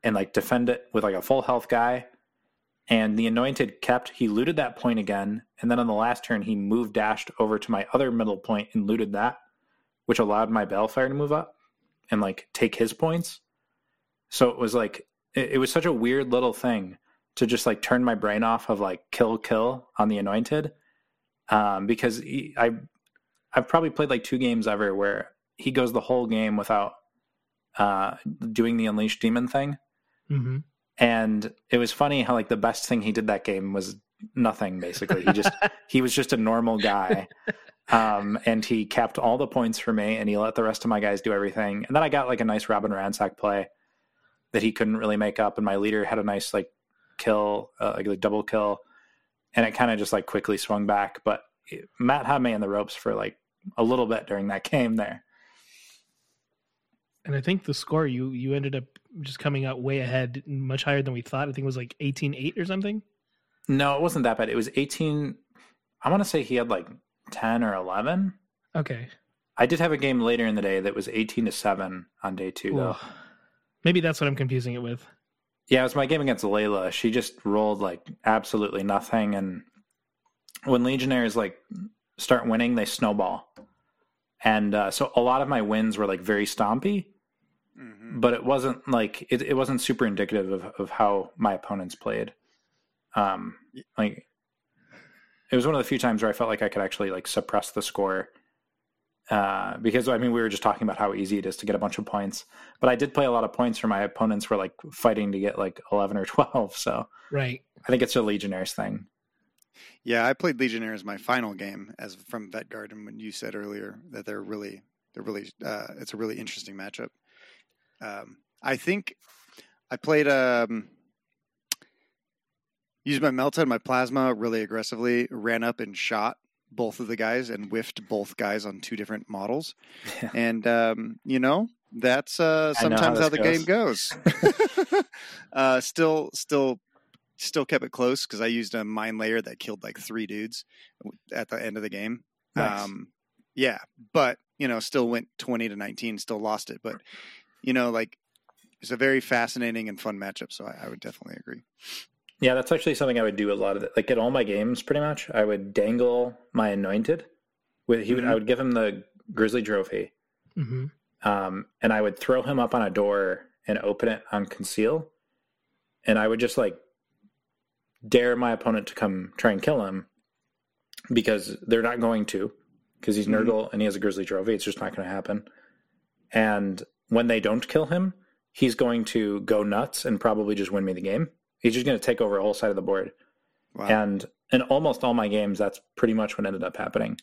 and like defend it with like a full health guy. And the anointed kept he looted that point again, and then on the last turn he moved dashed over to my other middle point and looted that, which allowed my Balefire to move up and like take his points. So it was like it, it was such a weird little thing to just like turn my brain off of like kill kill on the anointed um, because he, I I've probably played like two games ever where he goes the whole game without uh, doing the unleashed demon thing, Mm-hmm. and it was funny how like the best thing he did that game was nothing basically. He just [LAUGHS] he was just a normal guy. Um, and he capped all the points for me and he let the rest of my guys do everything. And then I got like a nice Rob and Ransack play that he couldn't really make up. And my leader had a nice like kill, uh, like a double kill. And it kind of just like quickly swung back. But Matt had me in the ropes for like a little bit during that [LAUGHS] game there. And I think the score you you ended up just coming out way ahead, much higher than we thought. I think it was like eighteen eight or something. No, it wasn't that bad. It was 18. I want to say he had like 10 or 11. Okay. I did have a game later in the day that was 18 to 7 on day two, though. Maybe that's what I'm confusing it with. Yeah, it was my game against Layla. She just rolled like absolutely nothing. And when Legionnaires like start winning, they snowball. And uh, so a lot of my wins were like very stompy, Mhm. but it wasn't like it, it wasn't super indicative of, of how my opponents played. Um, like it was one of the few times where I felt like I could actually like suppress the score. Uh, because I mean, we were just talking about how easy it is to get a bunch of points, but I did play a lot of points for my opponents were like fighting to get like 11 or [LAUGHS] 12. So Right. I think it's a Legionnaires thing. Yeah, I played Legionnaires my final game as from Vet Garden when you said earlier that they're really they're really uh, it's a really interesting matchup. Um, I think I played um, used my Melta and my Plasma really aggressively, ran up and shot both of the guys and whiffed both guys on two different models. Yeah. [LAUGHS] And um, you know, that's uh, how sometimes how, this the game goes. [LAUGHS] [LAUGHS] uh, still, still, still kept it close because I used a mine layer that killed like three dudes at the end of the game. Nice. Um, yeah, but you know, still went twenty to nineteen, still lost it. But you know, like it's a very fascinating and fun matchup. So I, I would definitely agree. Yeah, that's actually something I would do a lot of it. Like at all my games, pretty much, I would dangle my anointed. With he would, Mhm. I would give him the grizzly trophy, hmm um, and I would throw him up on a door and open it on conceal, and I would just like dare my opponent to come try and kill him because they're not going to because he's Mhm. Nurgle and he has a grizzly trophy. It's just not going to happen. And when they don't kill him, he's going to go nuts and probably just win me the game. He's just going to take over a whole side of the board. Wow. And in almost all my games, that's pretty much what ended up happening.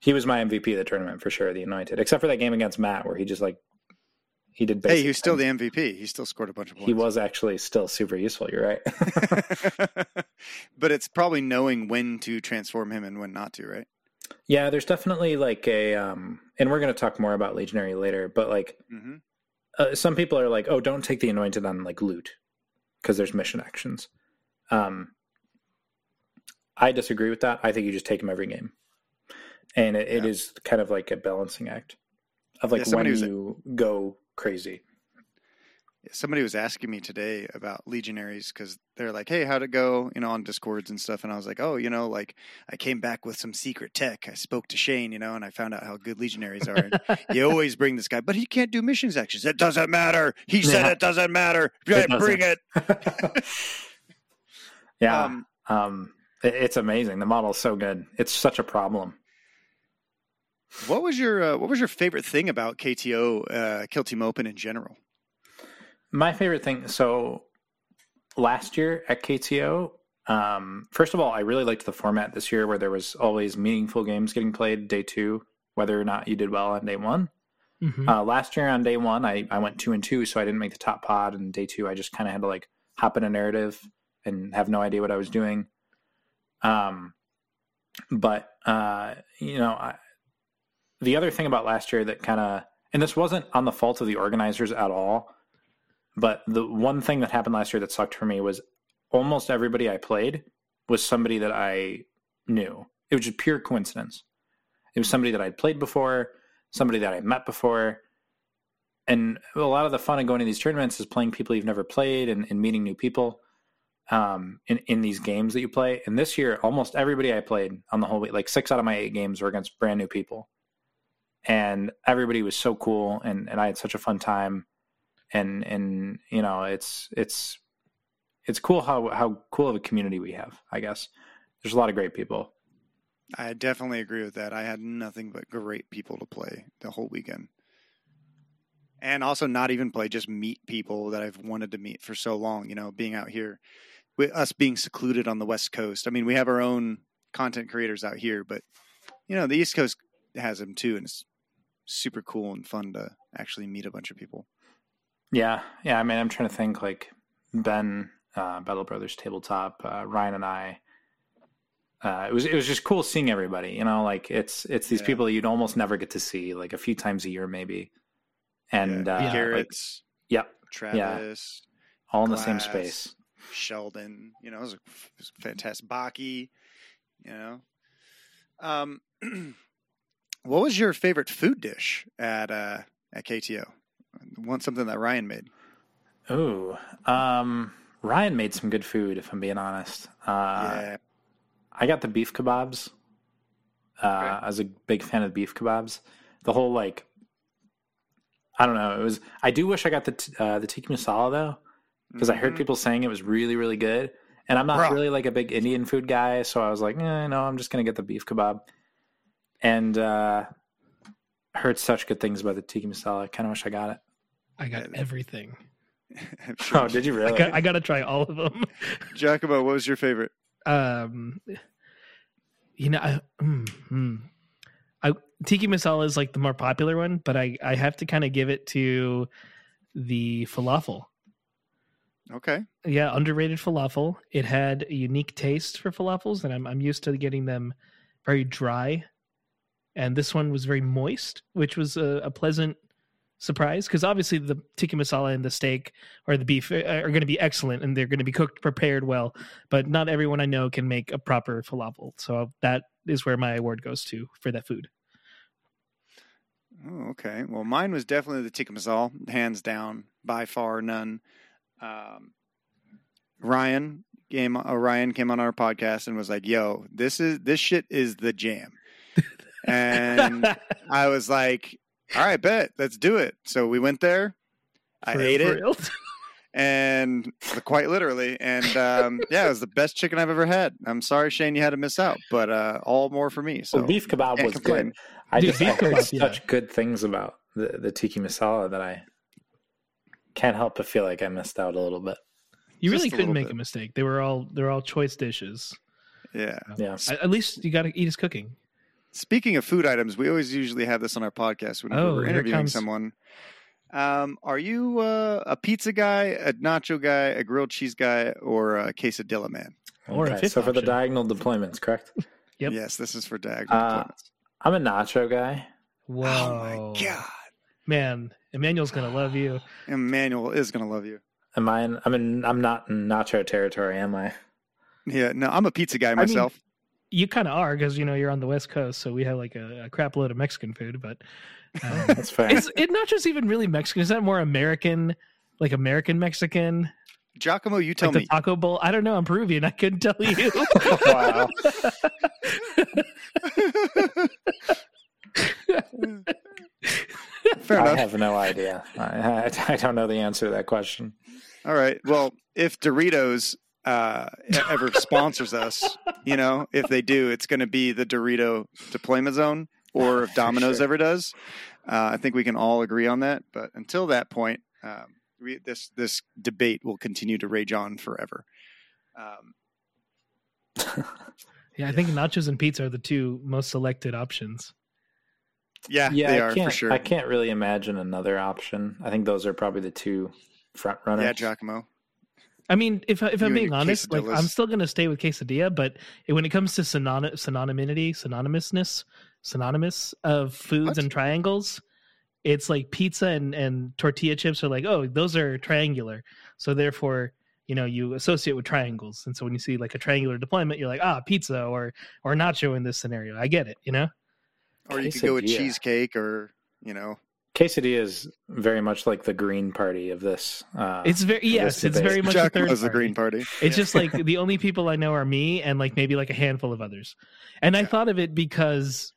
He was my MVP of the tournament for sure, the Anointed, except for that game against Matt where he just like he did. hey, he was still the MVP. He still scored a bunch of points. He was actually still super useful. You're right. [LAUGHS] but it's probably knowing when to transform him and when not to, right? Yeah, there's definitely like a, um, and we're going to talk more about Legionary later, but like Mm-hmm. uh, some people are like, oh, don't take the Anointed on like loot because there's mission actions. Um, I disagree with that. I think you just take them every game, and it, it Yeah. is kind of like a balancing act of like Yeah, when you go crazy. Somebody was asking me today about legionaries because they're like, "Hey, how'd it go?" You know, on discords and stuff. And I was like, "Oh, you know, like I came back with some secret tech. I spoke to Shane, you know, and I found out how good legionaries are. And [LAUGHS] you always bring this guy, but he can't do missions actions. It doesn't matter. He said it doesn't matter. It bring doesn't. it. [LAUGHS] yeah, Um, um, it's amazing. The model's so good. It's such a problem. what was your uh, What was your favorite thing about KTO uh, Kill Team Open in general? My favorite thing. So last year at KTO, um, first of all, I really liked the format this year where there was always meaningful games getting played day two, whether or not you did well on day one. Mhm. Uh, last year on day one, I, I went two and two, so I didn't make the top pod. And day two, I just kind of had to like hop in a narrative and have no idea what I was doing. Um, but uh, you know, I, the other thing about last year that kind of, and this wasn't on the fault of the organizers at all, but the one thing that happened last year that sucked for me was almost everybody I played was somebody that I knew. It was just pure coincidence. It was somebody that I'd played before, somebody that I met before. And a lot of the fun of going to these tournaments is playing people you've never played and, and meeting new people um, in, in these games that you play. And this year, almost everybody I played on the whole week, like six out of my eight games were against brand new people. And everybody was so cool and, and I had such a fun time. And and you know, it's it's it's cool how how cool of a community we have, I guess. There's a lot of great people. I definitely agree with that. I had nothing but great people to play the whole weekend. And also not even play, just meet people that I've wanted to meet for so long, you know, being out here with us being secluded on the West Coast. I mean, we have our own content creators out here, but you know, the East Coast has them too and it's super cool and fun to actually meet a bunch of people. Yeah, yeah. I mean, I'm trying to think like Ben, uh, Battle Brothers tabletop, uh, Ryan and I. Uh, it was it was just cool seeing everybody. You know, like it's it's these Yeah. people you'd almost never get to see, like a few times a year maybe. And Yeah. uh, like, Garrett's, yep, Travis, all in the same space. Sheldon. You know, it was, a, it was fantastic. Baki. You know, um, [CLEARS THROAT] what was your favorite food dish at uh, at KTO? Want something that Ryan made? Ooh, um, Ryan made some good food. If I'm being honest, uh, yeah, I got the beef kebabs. Uh, I was a big fan of beef kebabs. The whole like, I don't know. It was. I do wish I got the t- uh, the tikka masala though, because I heard Mhm. people saying it was really really good. And I'm not really like a big Indian food guy, so I was like, eh, no, I'm just gonna get the beef kebab. And uh, heard such good things about the tikka masala. I kind of wish I got it. I got Yeah. everything. I'm [LAUGHS] sure. Oh, did you I really? got, I got to try all of them. [LAUGHS] Giacomo, what was your favorite? um you know I, mm, mm. I tiki masala is like the more popular one but i i have to kind of give it to the falafel Okay, yeah underrated falafel it had a unique taste for falafels and i'm i'm used to getting them very dry and this one was very moist which was a, a pleasant surprise because obviously the tikka masala and the steak or the beef uh, are going to be excellent and they're going to be cooked prepared well but not everyone i know can make a proper falafel so that is where my award goes to for that food Oh, okay. Well, mine was definitely the tikka masala, hands down, by far none. Um, Ryan came. Uh, Ryan came on our podcast and was like, "Yo, this is this shit is the jam," [LAUGHS] and I was like, "All right, bet, let's do it." So we went there. I For- ate it, real. and quite literally, and um, [LAUGHS] yeah, it was the best chicken I've ever had. I'm sorry, Shane, you had to miss out, but uh, all more for me. So well, beef kebab was complain. good. I Dude, just beef I heard kebab, yeah. such good things about the, the tiki masala that I can't help but feel like I missed out a little bit. you really couldn't little make bit. a mistake they were all they're all choice dishes yeah. Yeah. at at least you got to eat his cooking Speaking of food items, we always usually have this on our podcast when Oh, we're interviewing someone. Um, are you uh, a pizza guy, a nacho guy, a grilled cheese guy, or a quesadilla man? Or Okay, fifth so for the diagonal deployments, correct? [LAUGHS] Yep. Yes, this is for diagonal Uh, deployments. I'm a nacho guy. Whoa. Oh my god, man emmanuel's gonna love you Emmanuel is gonna love you. Am I? In, I'm in. I'm not in nacho territory, am I? Yeah, no, I'm a pizza guy mean, myself. You kind of are because you know you're on the west coast so we have like a, a crap load of mexican food but [LAUGHS] um, That's fair. is it not just even really mexican is that more american like American Mexican, Giacomo, you tell like the me. taco bowl. I don't know. I'm Peruvian. I couldn't tell you. [LAUGHS] wow. Fair I have no idea. I, I, I don't know the answer to that question. All right. Well, if Doritos uh, ever sponsors us, you know, if they do, it's going to be the Dorito deployment zone, or if [LAUGHS] Domino's sure. ever does. Uh, I think we can all agree on that. But until that point, um, we, this this debate will continue to rage on forever. Um, [LAUGHS] yeah, I think nachos and pizza are the two most selected options. yeah, yeah, they I are can't, for sure. I can't really imagine another option. I think those are probably the two front runners. Yeah, Giacomo. I mean, if if You I'm being honest, like. I'm still gonna stay with quesadilla, but when it comes to synonym synonymity, synonymousness, synonymous of foods What? and triangles, it's like pizza and and tortilla chips are like, oh, those are triangular, so therefore, you know, you associate with triangles, and so when you see like a triangular deployment, you're like, ah, pizza or or nacho in this scenario. I get it, you know. Or you could go with cheesecake, or you know, Quesadilla is very much like the green party of this. Uh, It's very yes, it's debate. very much a third the. Green Party. It's Yeah. just like the only people I know are me and like maybe like a handful of others. And I thought of it because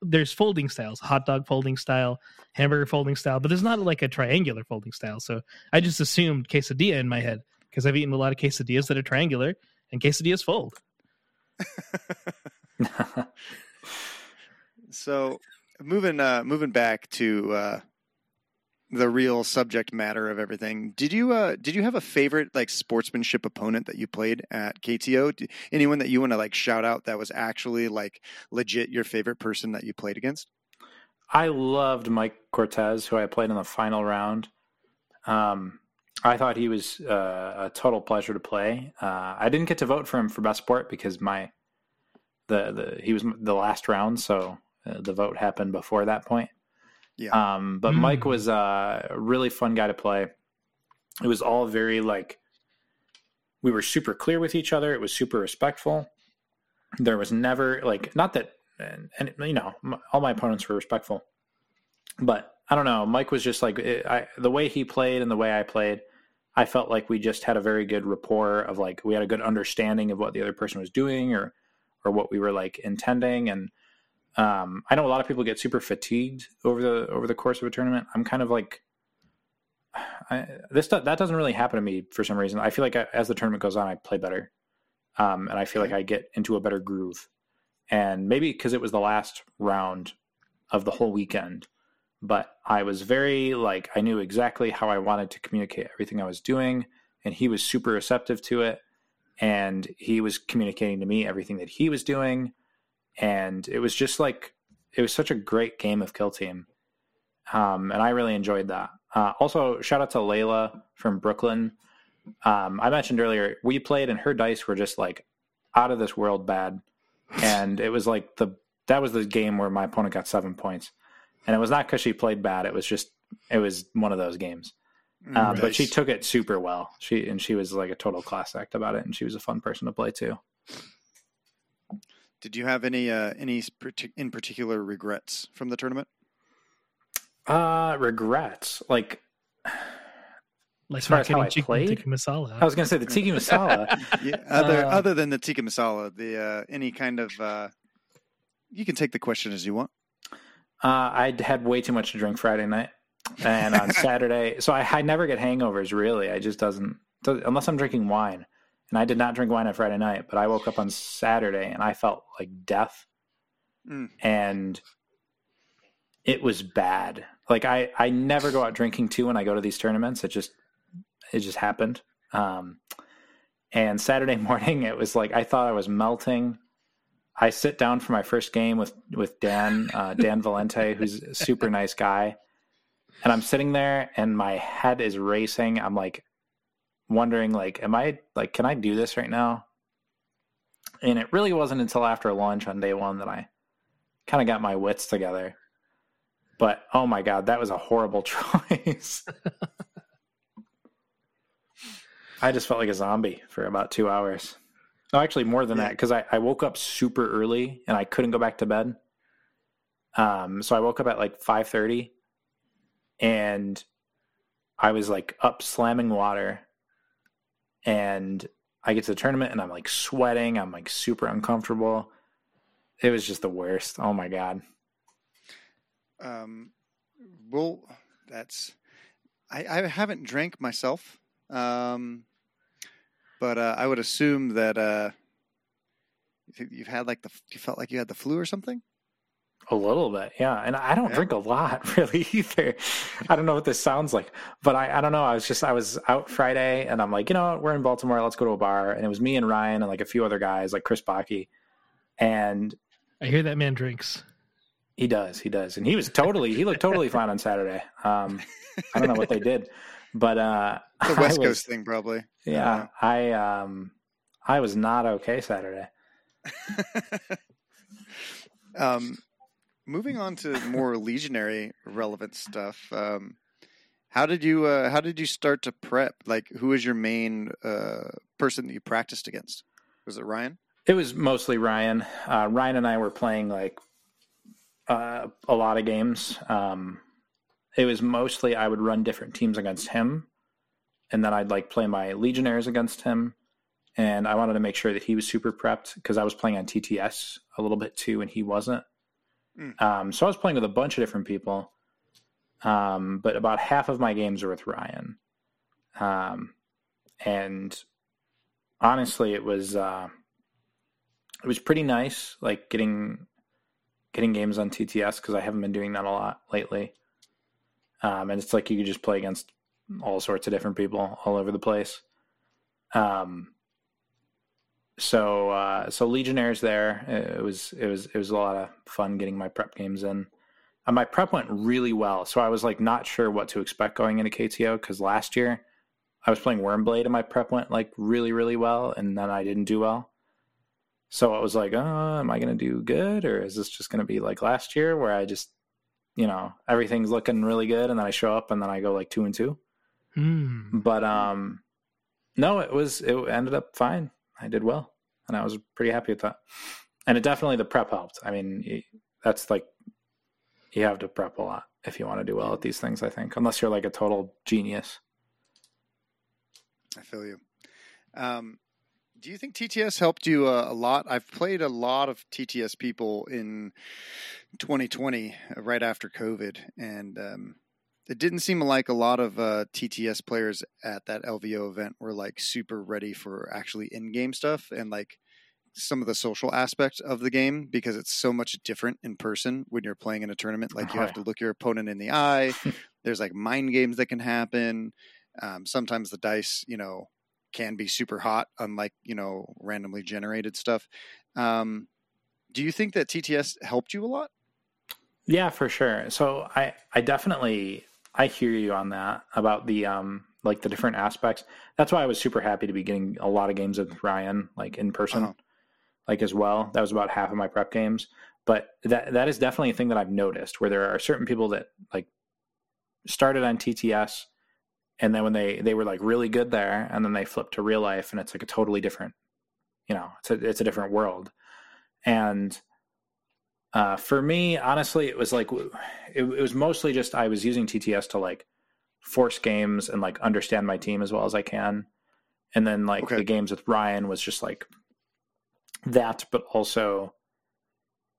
there's folding styles, hot dog folding style, hamburger folding style, but there's not like a triangular folding style. So I just assumed quesadilla in my head because I've eaten a lot of quesadillas that are triangular and quesadillas fold. [LAUGHS] So moving uh moving back to uh the real subject matter of everything. Did you uh did you have a favorite like sportsmanship opponent that you played at KTO? Anyone that you want to like shout out that was actually like legit your favorite person that you played against? I loved Mike Cortez, who I played in the final round. Um, I thought he was uh, a total pleasure to play. Uh, I didn't get to vote for him for best sport because my the the he was the last round, so uh, the vote happened before that point. Yeah. Um, but Mm. Mike was uh, a really fun guy to play. It was all very like we were super clear with each other. It was super respectful. There was never like not that, and, and you know, m- all my opponents were respectful, but I don't know. Mike was just like it, I, the way he played and the way I played. I felt like we just had a very good rapport of like we had a good understanding of what the other person was doing or or what we were like intending and um, I know a lot of people get super fatigued over the over the course of a tournament. I'm kind of like [SIGHS] I, this. That doesn't really happen to me for some reason. I feel like I, as the tournament goes on, I play better, um, and I feel like I get into a better groove. And maybe because it was the last round of the whole weekend, but I was very like I knew exactly how I wanted to communicate everything I was doing, and he was super receptive to it, and he was communicating to me everything that he was doing and it was just like it was such a great game of kill team um, and i really enjoyed that. Uh, also shout out to layla from brooklyn. Um, i mentioned earlier we played and her dice were just like out of this world bad and it was like the that was the game where my opponent got seven points. And it was not because she played bad it was just it was one of those games. Um, but she took it super well. She and she was like a total class act about it and she was a fun person to play too Did you have any uh any in particular regrets from the tournament? uh regrets like Like As far as how getting I played? tikka masala. I was gonna say the tiki masala. [LAUGHS] Yeah, other Uh, other than the tikka masala, the uh any kind of uh you can take the question as you want. uh, I had way too much to drink Friday night, and on [LAUGHS] Saturday, so I, I never get hangovers. Really, I just doesn't does, unless I'm drinking wine. And I did not drink wine on Friday night, but I woke up on Saturday and I felt like death, Mm. and it was bad. Like I, I never go out drinking too when I go to these tournaments. It just, it just happened. Um, and Saturday [LAUGHS] morning, it was like I thought I was melting. I sit down for my first game with with Dan uh, Dan Valente, who's a super nice guy, and I'm sitting there and my head is racing. I'm like wondering, like, am I like, can I do this right now? And it really wasn't until after lunch on day one that I kind of got my wits together. But oh my god, that was a horrible [LAUGHS] choice. I just felt like a zombie for about two hours. No, actually more than Yeah. that because I, I woke up super early and I couldn't go back to bed. Um, so I woke up at like five thirty, and I was like up slamming water and I get to the tournament and I'm like sweating. I'm like super uncomfortable. It was just the worst. Oh my God. Um, well, that's I, I haven't drank myself, um, but uh, I would assume that uh, you- you've had like the you felt like you had the flu or something. A little bit, yeah. And I don't Yeah. drink a lot [LAUGHS] really either. I don't know what this sounds like, but I, I don't know. I was just, I was out Friday and I'm like, you know? We're in Baltimore. Let's go to a bar. And it was me and Ryan and like a few other guys, like Chris Baki. And I hear that man drinks. he does, he does. And he was totally, he looked totally fine on Saturday. Um, I don't know what they did, but, uh, [LAUGHS] The West was- Coast thing, probably. Yeah. I, um, I was not okay Saturday. [LAUGHS] um, moving on to more [LAUGHS] legionary relevant stuff. Um, how did you uh, how did you start to prep? Like, who was your main uh, person that you practiced against? Was it Ryan? It was mostly Ryan. Uh, Ryan and I were playing like uh, a lot of games. Um, it was mostly I would run different teams against him, and then I'd like play my Legionnaires against him. And I wanted to make sure that he was super prepped because I was playing on TTS a little bit too, and he wasn't. Mm. Um, so I was playing with a bunch of different people, um, but about half of my games are with Ryan. Um, and honestly, it was. Uh, it was pretty nice like getting getting games on TTS because I haven't been doing that a lot lately. Um, and it's like you could just play against all sorts of different people all over the place. Um, so uh, so Legionnaires there. It was it was it was a lot of fun getting my prep games in. And my prep went really well, so I was like not sure what to expect going into KTO because last year I was playing Wyrmblade and my prep went like really really well, and then I didn't do well. So I was like, oh, am I going to do good? Or is this just going to be like last year where I just, you know, everything's looking really good and then I show up and then I go like two and two? Hmm. But um, no, it was, it ended up fine. I did well and I was pretty happy with that. And it definitely, the prep helped. I mean, that's like, you have to prep a lot if you want to do well at these things, I think, unless you're like a total genius. I feel you. Um, do you think TTS helped you uh, a lot? I've played a lot of TTS people in 2020, uh, right after COVID, and um, it didn't seem like a lot of uh, TTS players at that LVO event were like super ready for actually in-game stuff and like some of the social aspect of the game because it's so much different in person when you're playing in a tournament. Like you have to look your opponent in the eye. [LAUGHS] There's like mind games that can happen. Um, sometimes the dice, you know, can be super hot, unlike you know randomly generated stuff. Um, do you think that TTS helped you a lot? Yeah, for sure. So I I definitely I hear you on that about the um like the different aspects. That's why I was super happy to be getting a lot of games with Ryan like in person Uh-huh. like as well. That was about half of my prep games. But that that is definitely a thing that I've noticed where there are certain people that like started on TTS and then when they they were like really good there and then they flipped to real life and it's like a totally different you know, it's a it's a different world. And uh, for me, honestly, it was like it, it was mostly just I was using TTS to like force games and like understand my team as well as I can, and then like Okay. the games with Ryan was just like that, but also,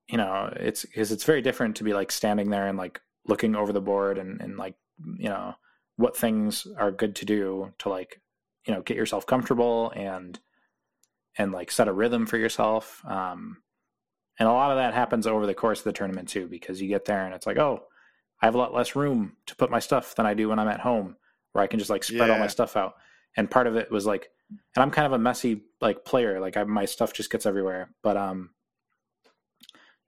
you know, it's because it's very different to be like standing there and like looking over the board and and like you know what things are good to do to like you know get yourself comfortable and and like set a rhythm for yourself. Um, and a lot of that happens over the course of the tournament too, because you get there and it's like, oh, I have a lot less room to put my stuff than I do when I'm at home, where I can just like spread all my stuff out. And part of it was like, and I'm kind of a messy like player, like I, my stuff just gets everywhere. But um,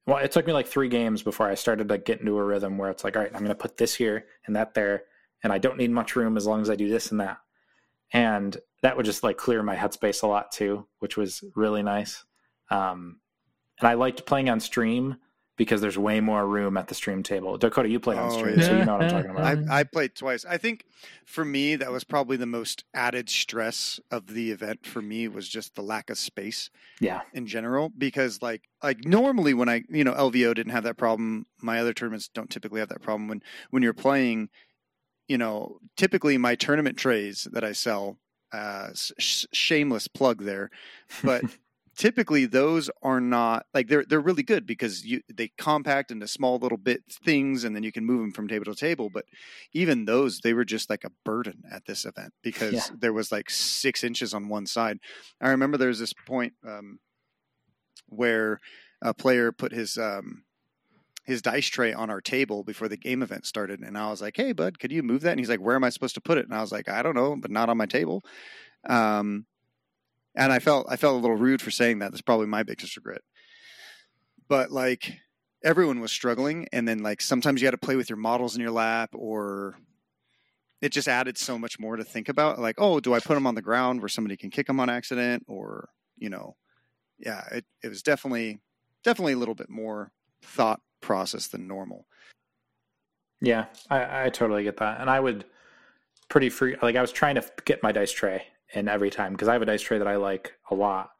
well, it took me like three games before I started to get into a rhythm where it's like, all right, I'm going to put this here and that there, and I don't need much room as long as I do this and that. And that would just like clear my headspace a lot too, which was really nice. Um, and I liked playing on stream because there's way more room at the stream table. Dakota, you played on Oh, stream, so you know what I'm talking about. I, I played twice. I think for me, that was probably the most added stress of the event. For me, was just the lack of space yeah, in general. Because like like normally when I you know LVO didn't have that problem. My other tournaments don't typically have that problem. When when you're playing, you know, typically my tournament trays that I sell, uh, sh- shameless plug there, but [LAUGHS] typically those are not like they're they're really good because you they compact into small little bit things and then you can move them from table to table but even those they were just like a burden at this event because Yeah. there was like six inches on one side. I remember there was this point um, where a player put his um, his dice tray on our table before the game event started and i was like hey bud could you move that? And he's like where am i supposed to put it? And i was like i don't know but not on my table. Um, and I felt I felt a little rude for saying that. That's probably my biggest regret. But like everyone was struggling, and then like sometimes you had to play with your models in your lap, or it just added so much more to think about. Like, oh, do I put them on the ground where somebody can kick them on accident, or you know, yeah, it it was definitely definitely a little bit more thought process than normal. Yeah, I, I totally get that. And I would pretty free, like, I was trying to get my dice tray in every time because I have a dice tray that I like a lot.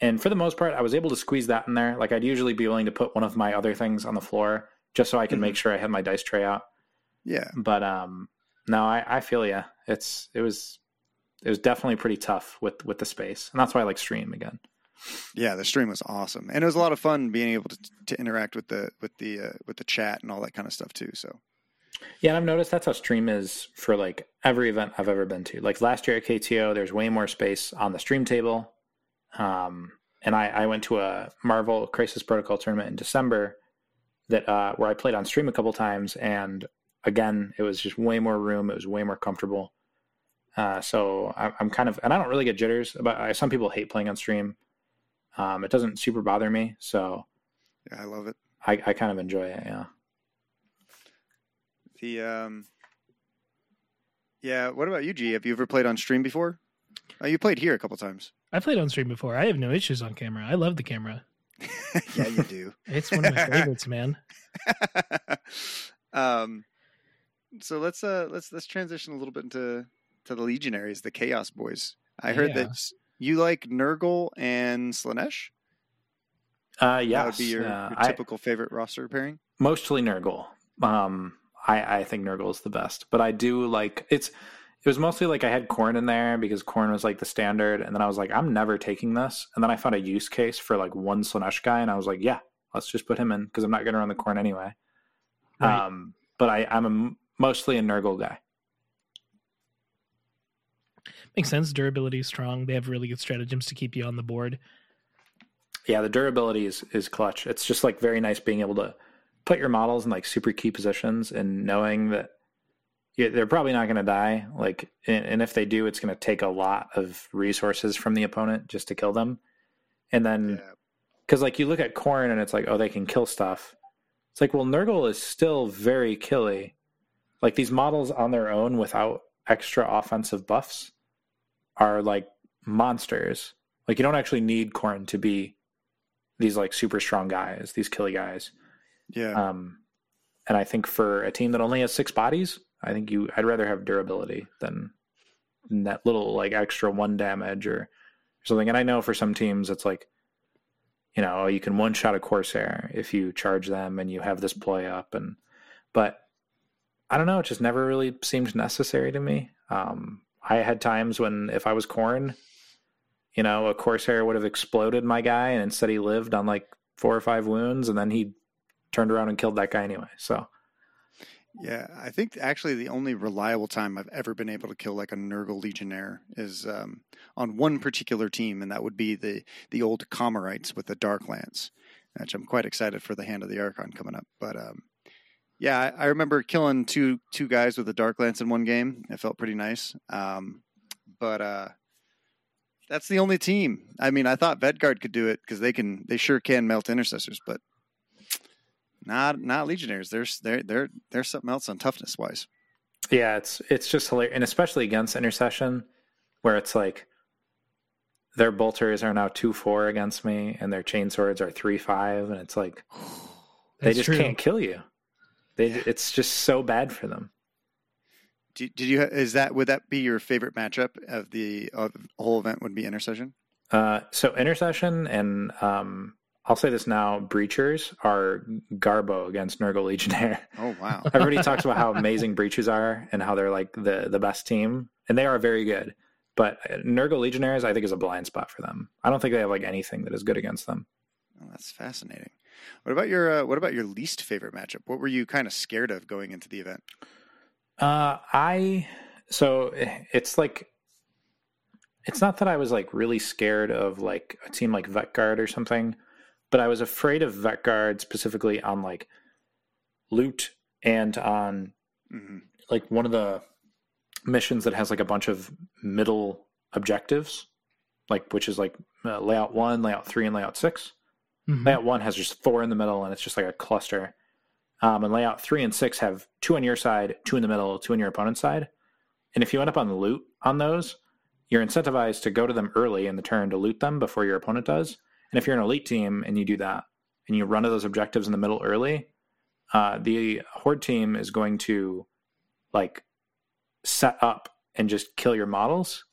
And for the most part, I was able to squeeze that in there. Like, I'd usually be willing to put one of my other things on the floor just so I can Mhm. make sure I had my dice tray out. Yeah, But, um, no, I, I feel yeah. It's, it was, it was definitely pretty tough with, with the space. And that's why I like stream again. yeah, the stream was awesome, and it was a lot of fun being able to to interact with the with the uh, with the chat and all that kind of stuff too. So Yeah, and I've noticed that's how stream is for like every event I've ever been to. Like last year at KTO, there's way more space on the stream table. Um, and I, I went to a Marvel Crisis Protocol tournament in December that uh, where I played on stream a couple times, and again, it was just way more room. It was way more comfortable. Uh, so I'm, I'm kind of, and I don't really get jitters But I, some people hate playing on stream. Um, it doesn't super bother me, so yeah, I love it. I, I kind of enjoy it. Yeah. The um, yeah. What about you, G? Have you ever played on stream before? Oh, you played here a couple times. I played on stream before. I have no issues on camera. I love the camera. [LAUGHS] yeah, you do. [LAUGHS] It's one of my favorites, [LAUGHS] man. um, so let's uh let's let's transition a little bit into to the Legionaries, the Chaos Boys. I heard that you like Nurgle and Slaanesh. Uh, yes. That would be your, Uh, your I- typical favorite roster pairing. mostly Nurgle. Um, I, I think Nurgle is the best, but I do like it's. It was mostly like I had Khorne in there because Khorne was like the standard, and then I was like, I'm never taking this, and then I found a use case for like one Slaanesh guy, and I was like, yeah, let's just put him in because I'm not going to run the Khorne anyway. Right. Um, but I, I'm a, mostly a Nurgle guy. Makes sense. Durability is strong. They have really good stratagems to keep you on the board. Yeah, the durability is is clutch. It's just like very nice being able to put your models in like super key positions and knowing that yeah, they're probably not going to die. Like, and, and if they do, it's going to take a lot of resources from the opponent just to kill them. And then, Yeah. because like you look at Khorne and it's like, oh, they can kill stuff. It's like, well, Nurgle is still very killy. Like these models on their own without extra offensive buffs are like monsters. Like you don't actually need Khorne to be these like super strong guys, these killy guys. Yeah. Um, and I think for a team that only has six bodies, I think you I'd rather have durability than, than that little like extra one damage or something. And I know for some teams it's like, you know, you can one shot a Corsair if you charge them and you have this play up and but I don't know, it just never really seemed necessary to me. Um, I had times when if I was Khorne, you know, a Corsair would have exploded my guy and instead he lived on like four or five wounds and then he turned around and killed that guy anyway. So Yeah, I think actually the only reliable time I've ever been able to kill like a Nurgle Legionnaire is um, on one particular team, and that would be the the old Commorrites with the Dark Lance, which I'm quite excited for the Hand of the Archon coming up. But um, yeah, I, I remember killing two two guys with a Dark Lance in one game. It felt pretty nice. Um, but uh, that's the only team. I mean, I thought Vetguard could do it because they can, they sure can melt intercessors, but not not legionnaires. There's they're they're they're something else on toughness wise. yeah, it's it's just hilarious, and especially against intercession, where it's like their bolters are now two four against me, and their chain swords are three five, and it's like [SIGHS] they That's just true. can't kill you. They it's just so bad for them. Did, did you is that would that be your favorite matchup of the of the whole event? Would be intercession. Uh, so intercession and um, I'll say this now: breachers are Garbo against Nurgle Legionnaire. Oh wow. [LAUGHS] Everybody talks about how amazing breachers are and how they're like the the best team, and they are very good. But Nurgle Legionnaires, I think, is a blind spot for them. I don't think they have like anything that is good against them. Oh, that's fascinating. What about your uh, What about your least favorite matchup? What were you kind of scared of going into the event? Uh, I so it's like it's not that I was like really scared of like a team like Vetguard or something, but I was afraid of Vetguard specifically on like loot and on hmm like one of the missions that has like a bunch of middle objectives, like which is like uh, layout one, layout three, and layout 6 Mhm. Layout one has just four in the middle, and it's just like a cluster. Um, and layout three and six have two on your side, two in the middle, two on your opponent's side. And if you end up on the loot on those, you're incentivized to go to them early in the turn to loot them before your opponent does. And if you're an elite team and you do that and you run to those objectives in the middle early, uh, the horde team is going to like set up and just kill your models.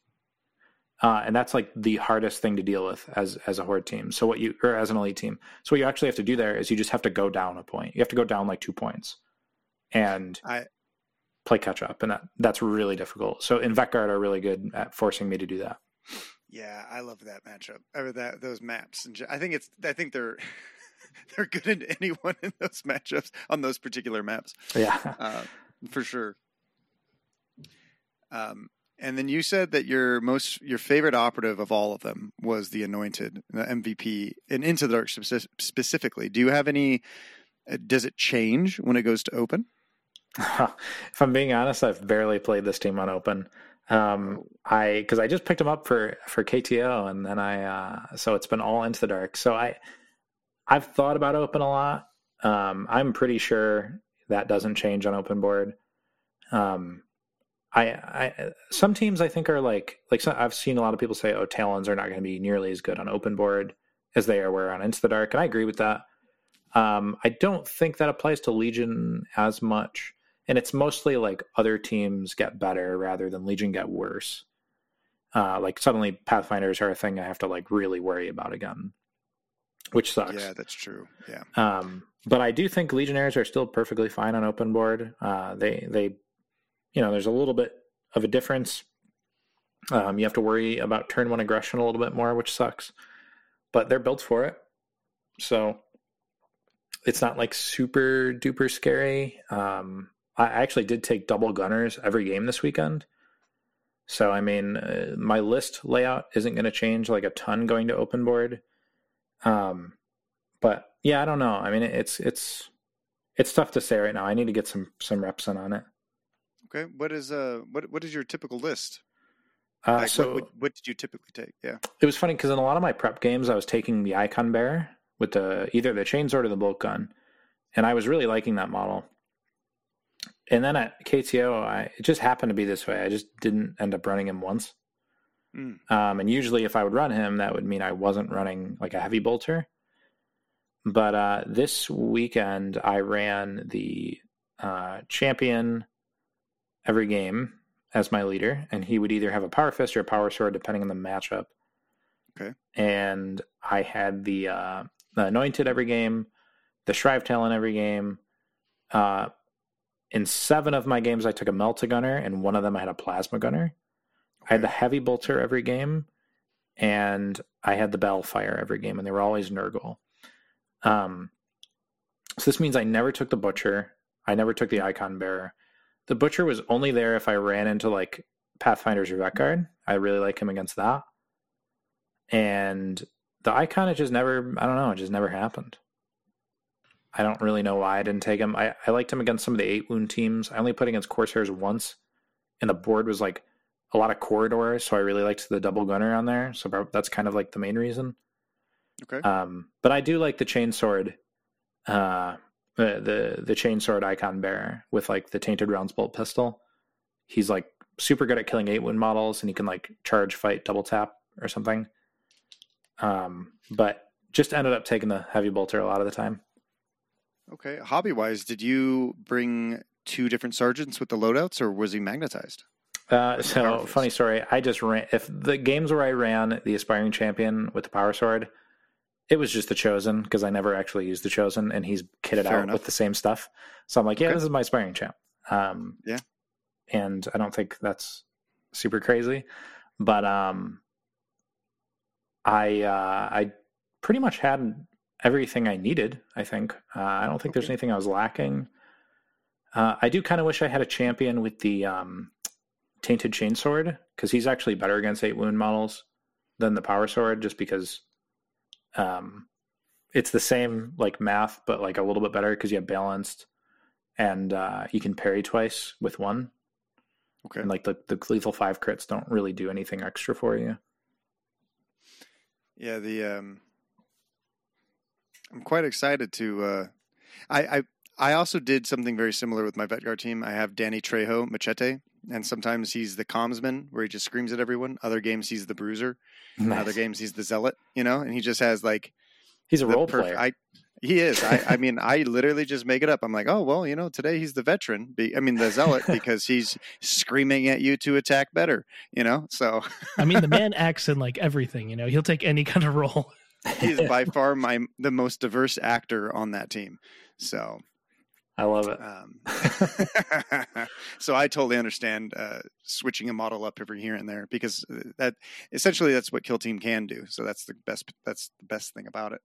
Uh, and that's like the hardest thing to deal with as as a horde team. So what you or as an elite team. So what you actually have to do there is you just have to go down a point. You have to go down like two points, and I play catch up, and that, that's really difficult. So Invecguard are really good at forcing me to do that. Yeah, I love that matchup. Or that those maps, and I think it's I think they're [LAUGHS] they're good in anyone in those matchups on those particular maps. Yeah, [LAUGHS] uh, for sure. Um, and then you said that your most your favorite operative of all of them was the Anointed, the MVP, and Into the Dark specifically. Do you have any? uh, Does it change when it goes to open? [LAUGHS] if I'm being honest, I've barely played this team on open. Um, I because I just picked them up for for KTO, and then I uh, so it's been all into the dark. So I I've thought about open a lot. Um, I'm pretty sure that doesn't change on open board. Um, I, I some teams I think are like like some, I've seen a lot of people say, oh, Talons are not going to be nearly as good on open board as they are were on Into the Dark, and I agree with that. Um, I don't think that applies to Legion as much, and it's mostly like other teams get better rather than Legion get worse. Uh, like suddenly Pathfinders are a thing I have to like really worry about again, which sucks. Yeah, that's true. Yeah, Um, but I do think Legionnaires are still perfectly fine on open board. Uh, they they, you know, there's a little bit of a difference. Um, you have to worry about turn one aggression a little bit more, which sucks. But they're built for it, so it's not like super duper scary. Um, I actually did take double gunners every game this weekend. So I mean, uh, my list layout isn't going to change like a ton going to open board. Um, but yeah, I don't know. I mean, it's it's it's tough to say right now. I need to get some some reps in on it. okay. What is uh what what is your typical list? Uh, Like, so what, what, did you typically take? Yeah. it was funny because in a lot of my prep games, I was taking the icon bearer with the either the chainsword or the bolt gun, and I was really liking that model. And then at KTO, I, it just happened to be this way. I just didn't end up running him once. Mm. Um, and usually, if I would run him, that would mean I wasn't running like a heavy bolter. But uh, this weekend, I ran the uh, champion every game as my leader, and he would either have a power fist or a power sword, depending on the matchup. Okay. And I had the, uh, the anointed every game, the Shrive in every game. In seven of my games, I took a Melta Gunner, and one of them I had a Plasma Gunner. I had the Heavy Bolter every game, and I had the Balefire every game, and they were always Nurgle. Um, so this means I never took the Butcher. I never took the Icon Bearer. The Butcher was only there if I ran into like Pathfinder's Revet. I really like him against that. And the Icon, it just never, I don't know, it just never happened. I don't really know why I didn't take him. I, I liked him against some of the eight wound teams. I only put against Corsairs once, and the board was like a lot of corridors, so I really liked the double gunner on there. So that's kind of like the main reason. Okay. Um, but I do like the chainsword, uh, the the the chainsword icon bearer with like the tainted rounds bolt pistol. He's like super good at killing eight wound models, and he can like charge, fight, double tap or something. Um, but just ended up taking the heavy bolter a lot of the time. Okay. Hobby wise, did you bring two different sergeants with the loadouts, or was he magnetized? Uh, so funny story. I just ran if the games where I ran the aspiring champion with the power sword, it was just the chosen because I never actually used the chosen, and he's kitted Fair out enough. with the same stuff. So I'm like, yeah, Okay. this is my aspiring champ. Um, Yeah. and I don't think that's super crazy, but um, I uh, I pretty much had everything I needed. I think uh, I don't think there's anything I was lacking. Uh, I do kind of wish I had a champion with the um, tainted chainsword because he's actually better against eight wound models than the power sword, just because um, it's the same like math, but like a little bit better because you have balanced and uh, you can parry twice with one, Okay. and like the the lethal five crits don't really do anything extra for you. Yeah, the um, I'm quite excited to. Uh, I, I I also did something very similar with my Vetguard team. I have Danny Trejo Machete, and sometimes he's the commsman where he just screams at everyone. Other games he's the bruiser. Other games he's the zealot. You know, and he just has like He's a role perf- player. I he is. I, I mean, I literally just make it up. I'm like, oh well, you know, today he's the veteran. Be, I mean, the zealot [LAUGHS] because he's screaming at you to attack better. You know, so I mean, the man [LAUGHS] acts in like everything. You know, he'll take any kind of role. He is by far [LAUGHS] my the most diverse actor on that team. So I love it. Um, [LAUGHS] so I totally understand uh, switching a model up every here and there because uh, that essentially that's what Kill Team can do. So that's the best. That's the best thing about it.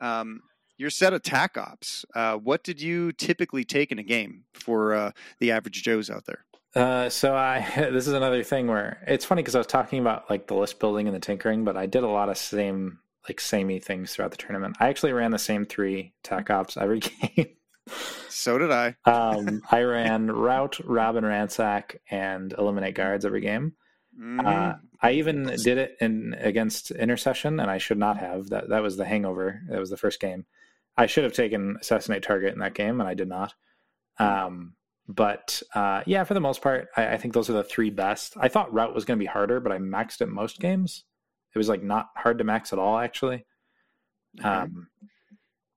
Um, your set attack ops. Uh, what did you typically take in a game for uh, the average Joes out there? Uh, so I [LAUGHS] this is another thing where it's funny because I was talking about like the list building and the tinkering, but I did a lot of same like samey things throughout the tournament. I actually ran the same three attack ops every [LAUGHS] game. So did I. um, I [LAUGHS] ran rout, rob, and ransack, and eliminate guards every game. Mhm. Uh, I even did it in against intercession, and I should not have. That that was the hangover. That was the first game. I should have taken assassinate target in that game, and I did not. Um, but uh, yeah, for the most part, I, I think those are the three best. I thought rout was going to be harder, but I maxed it most games. It was like not hard to max at all, actually. Um,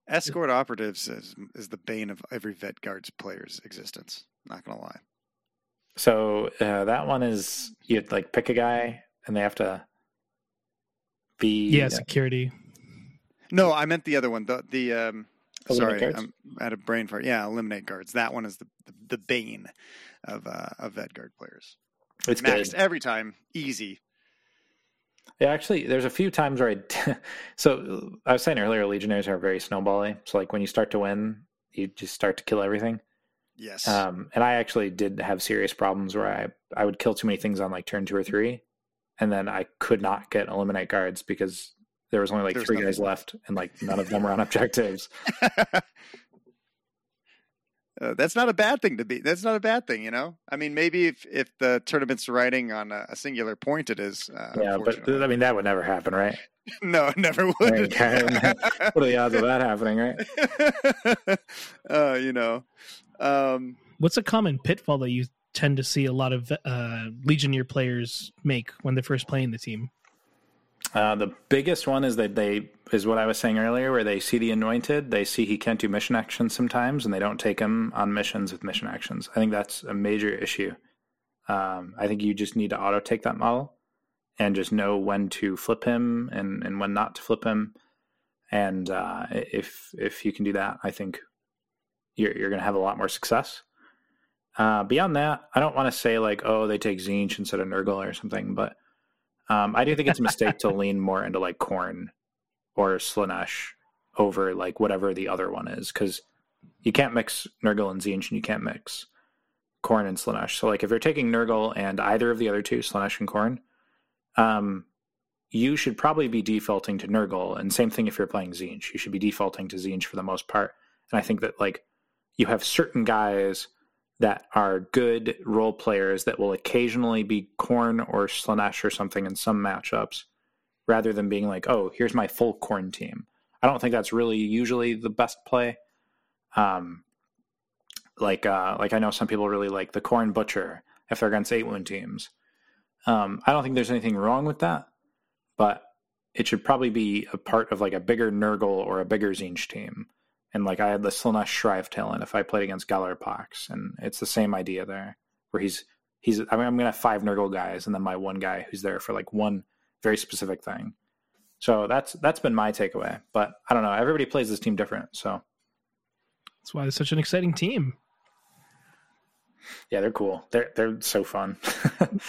Escort operatives is, is the bane of every Vetguard's player's existence. Not gonna lie. so uh, that one is you like pick a guy, and they have to be Yeah, security. No, I meant the other one. The the um, Eliminate sorry, guards? I'm at a brain fart. Yeah, eliminate guards. That one is the the, the bane of uh, of Vetguard players. It's Maxed good. every time, easy. Yeah, actually, there's a few times where I. [LAUGHS] so I was saying earlier, Legionnaires are very snowbally. So like when you start to win, you just start to kill everything. Yes. Um, and I actually did have serious problems where I I would kill too many things on like turn two or three, and then I could not get eliminate guards because there was only like There was three nothing guys left, and like none of them were on [LAUGHS] objectives. [LAUGHS] Uh, that's not a bad thing to be. That's not a bad thing, you know. I mean, maybe if if the tournament's riding on a, a singular point, it is. Uh, yeah, but. I mean that would never happen, right? [LAUGHS] no, it never I would. [LAUGHS] mean, what are the odds of that happening, right? [LAUGHS] uh, you know, um, What's a common pitfall that you tend to see a lot of uh, Legionnaire players make when they're first playing the team? Uh, the biggest one is that they is what I was saying earlier, where they see the anointed, they see he can't do mission actions sometimes, and they don't take him on missions with mission actions. I think that's a major issue. Um, I think you just need to auto take that model and just know when to flip him and, and when not to flip him. And uh, if if you can do that, I think you're you're going to have a lot more success. Uh, beyond that, I don't want to say like, oh, they take Tzeentch instead of Nurgle or something, but um, I do think it's a mistake to [LAUGHS] lean more into like Khorne or Slaanesh over like whatever the other one is because you can't mix Nurgle and Tzeentch and you can't mix Khorne and Slaanesh. So like if you're taking Nurgle and either of the other two, Slaanesh and Khorne, um, you should probably be defaulting to Nurgle. And same thing if you're playing Tzeentch, you should be defaulting to Tzeentch for the most part. And I think that like you have certain guys that are good role players that will occasionally be Khorne or Slaanesh or something in some matchups, rather than being like, oh, here's my full Khorne team. I don't think that's really usually the best play. Um, like uh, like I know some people really like the Khorne Butcher if they're against eight wound teams. Um, I don't think there's anything wrong with that, but it should probably be a part of like a bigger Nurgle or a bigger Tzeentch team. And like I had the Slaanesh Shrive Talon if I played against Gellerpox, and it's the same idea there, where he's he's I mean I'm gonna have five Nurgle guys and then my one guy who's there for like one very specific thing. So that's that's been my takeaway. But I don't know. Everybody plays this team different. So That's why it's such an exciting team. yeah, they're cool. They're they're so fun. [LAUGHS]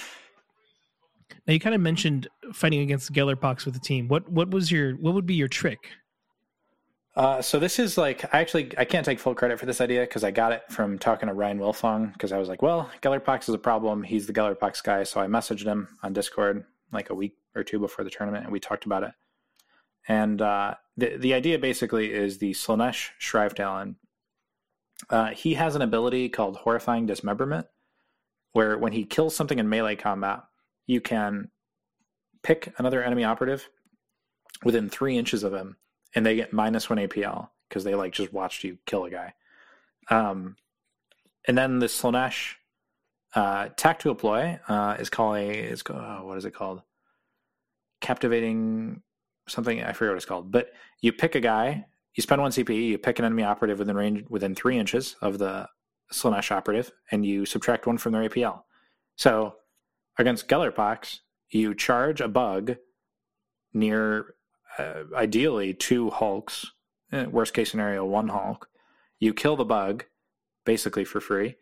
Now you kind of mentioned fighting against Gellerpox with the team. What what was your what would be your trick? Uh, so this is like I actually I can't take full credit for this idea because I got it from talking to Ryan Wilfong because I was like, well, Gellerpox is a problem. He's the Gellerpox guy, so I messaged him on Discord like a week or two before the tournament, and we talked about it. And uh, the the idea basically is the Slaanesh Shrivetalon. Uh, he has an ability called Horrifying Dismemberment, where when he kills something in melee combat, you can pick another enemy operative within three inches of him and they get minus one APL because they like just watched you kill a guy. Um, and then the Slaanesh uh, tactical ploy uh, is called a is oh, what is it called? Captivating something I forget what it's called. But you pick a guy, you spend one CP, you pick an enemy operative within range within three inches of the Slaanesh operative, and you subtract one from their APL. So against Gellerpox, you charge a bug near uh, ideally two hulks eh, worst case scenario one hulk you kill the bug basically for free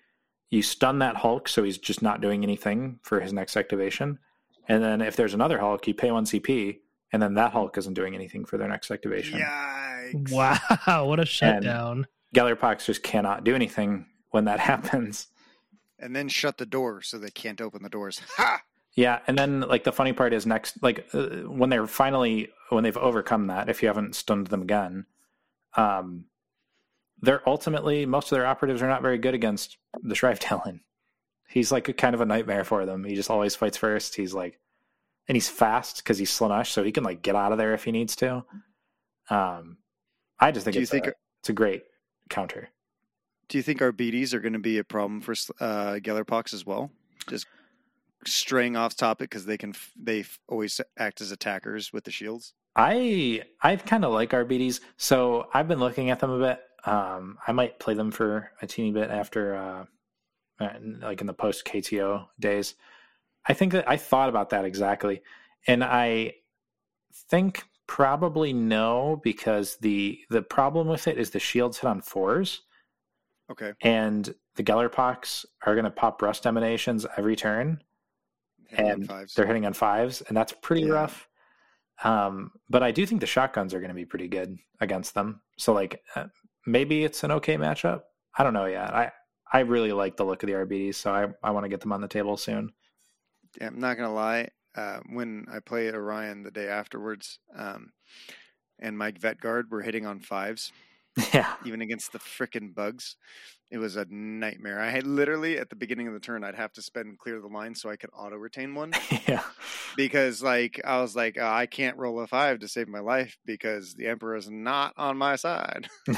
you stun that hulk so he's just not doing anything for his next activation and then if there's another hulk you pay one cp and then that hulk isn't doing anything for their next activation Yikes. Wow, what a shutdown! Gellerpox just cannot do anything when that [LAUGHS] happens And then shut the door so they can't open the doors. [LAUGHS] Ha! Yeah, and then like the funny part is next, like uh, when they're finally when they've overcome that, if you haven't stunned them again, um, they're ultimately most of their operatives are not very good against the Shrive Talon. He's like a kind of a nightmare for them. He just always fights first. He's like, and he's fast because he's Slaanesh, so he can like get out of there if he needs to. Um, I just think Do you it's think- a, it's a great counter. Do you think RBDs are going to be a problem for uh, Gellerpox as well? Just straying off topic because they can f- they f- always act as attackers with the shields. I I kind of like RBDs, so I've been looking at them a bit. Um, I might play them for a teeny bit after, uh, like in the post KTO days. I think that I thought about that exactly, and I think probably no because the the problem with it is the shields hit on fours, Okay, and the Gellerpox are going to pop rust emanations every turn, Hitting and they're hitting on fives, and that's pretty Yeah. rough. Um, but I do think the shotguns are going to be pretty good against them. So like uh, maybe it's an okay matchup. I don't know yet. I I really like the look of the RBDs, so I I want to get them on the table soon. Yeah, I'm not gonna lie. Uh, when I play Orion the day afterwards, um, and Mike Vetguard were hitting on fives, [LAUGHS] yeah, even against the frickin' bugs, it was a nightmare. I had literally at the beginning of the turn, I'd have to spend clear the line so I could auto retain one [LAUGHS] yeah, because, like, I was like, oh, I can't roll a five to save my life because the Emperor is not on my side. [LAUGHS]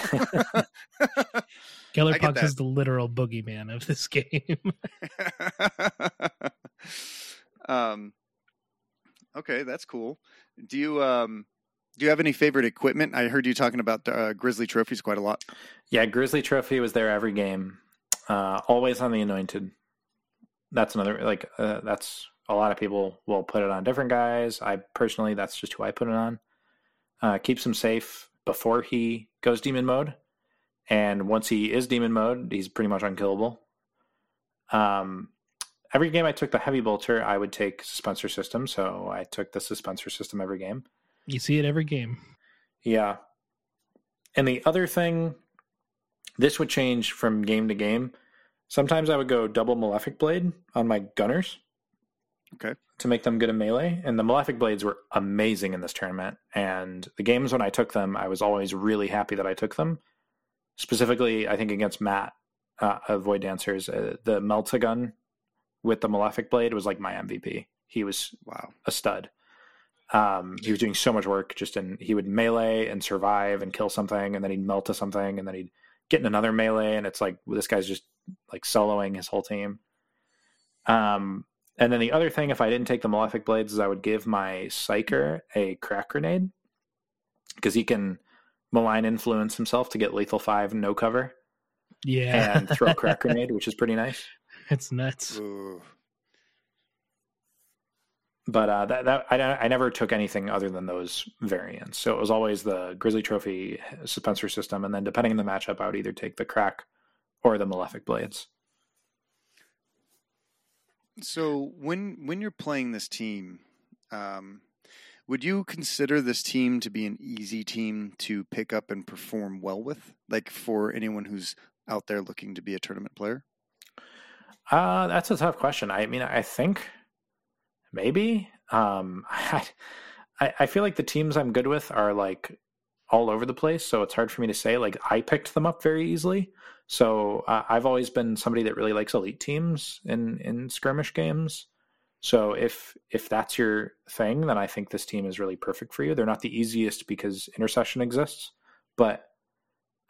Gellerpox that. is the literal boogeyman of this game. [LAUGHS] [LAUGHS] um, okay, that's cool. Do you um, do you have any favorite equipment? I heard you talking about uh, Grisly trophies quite a lot. yeah. Grisly Trophy was there every game, uh, always on the Anointed. That's another like uh, that's a lot of people will put it on different guys. I personally, that's just who I put it on. Uh, keeps him safe before he goes demon mode, and once he is demon mode, he's pretty much unkillable. Um, every game I took the heavy bolter, I would take suspensor system. So I took the suspensor system every game. you see it every game. Yeah. And the other thing, this would change from game to game. Sometimes I would go double Malefic Blade on my gunners. Okay. To make them good in melee. And the Malefic Blades were amazing in this tournament. And the games when I took them, I was always really happy that I took them. Specifically, I think against Matt uh, of Void Dancers, uh, the Melta gun with the Malefic Blade was like my MVP. He was Wow. a stud. Um, he was doing so much work just in he would melee and survive and kill something, and then he'd melt to something, and then he'd get in another melee, and it's like well, this guy's just like soloing his whole team. Um, and then the other thing, if I didn't take the Malefic Blades, is I would give my Psyker a crack grenade because he can malign influence himself to get lethal five no cover Yeah, and throw a [LAUGHS] crack grenade, which is pretty nice. it's nuts. Ooh. but uh, that that I, I never took anything other than those variants. So it was always the Grisly Trophy Suspensor system, and then depending on the matchup, I would either take the Crack or the Malefic Blades. So when when you're playing this team, um, would you consider this team to be an easy team to pick up and perform well with? Like for anyone who's out there looking to be a tournament player? Uh, that's a tough question. I mean, I think maybe. Um, [LAUGHS] I, I feel like the teams I'm good with are like all over the place, so it's hard for me to say. Like I picked them up very easily, so uh, I've always been somebody that really likes elite teams in in skirmish games. So if if that's your thing, then I think this team is really perfect for you. They're not the easiest because intercession exists, but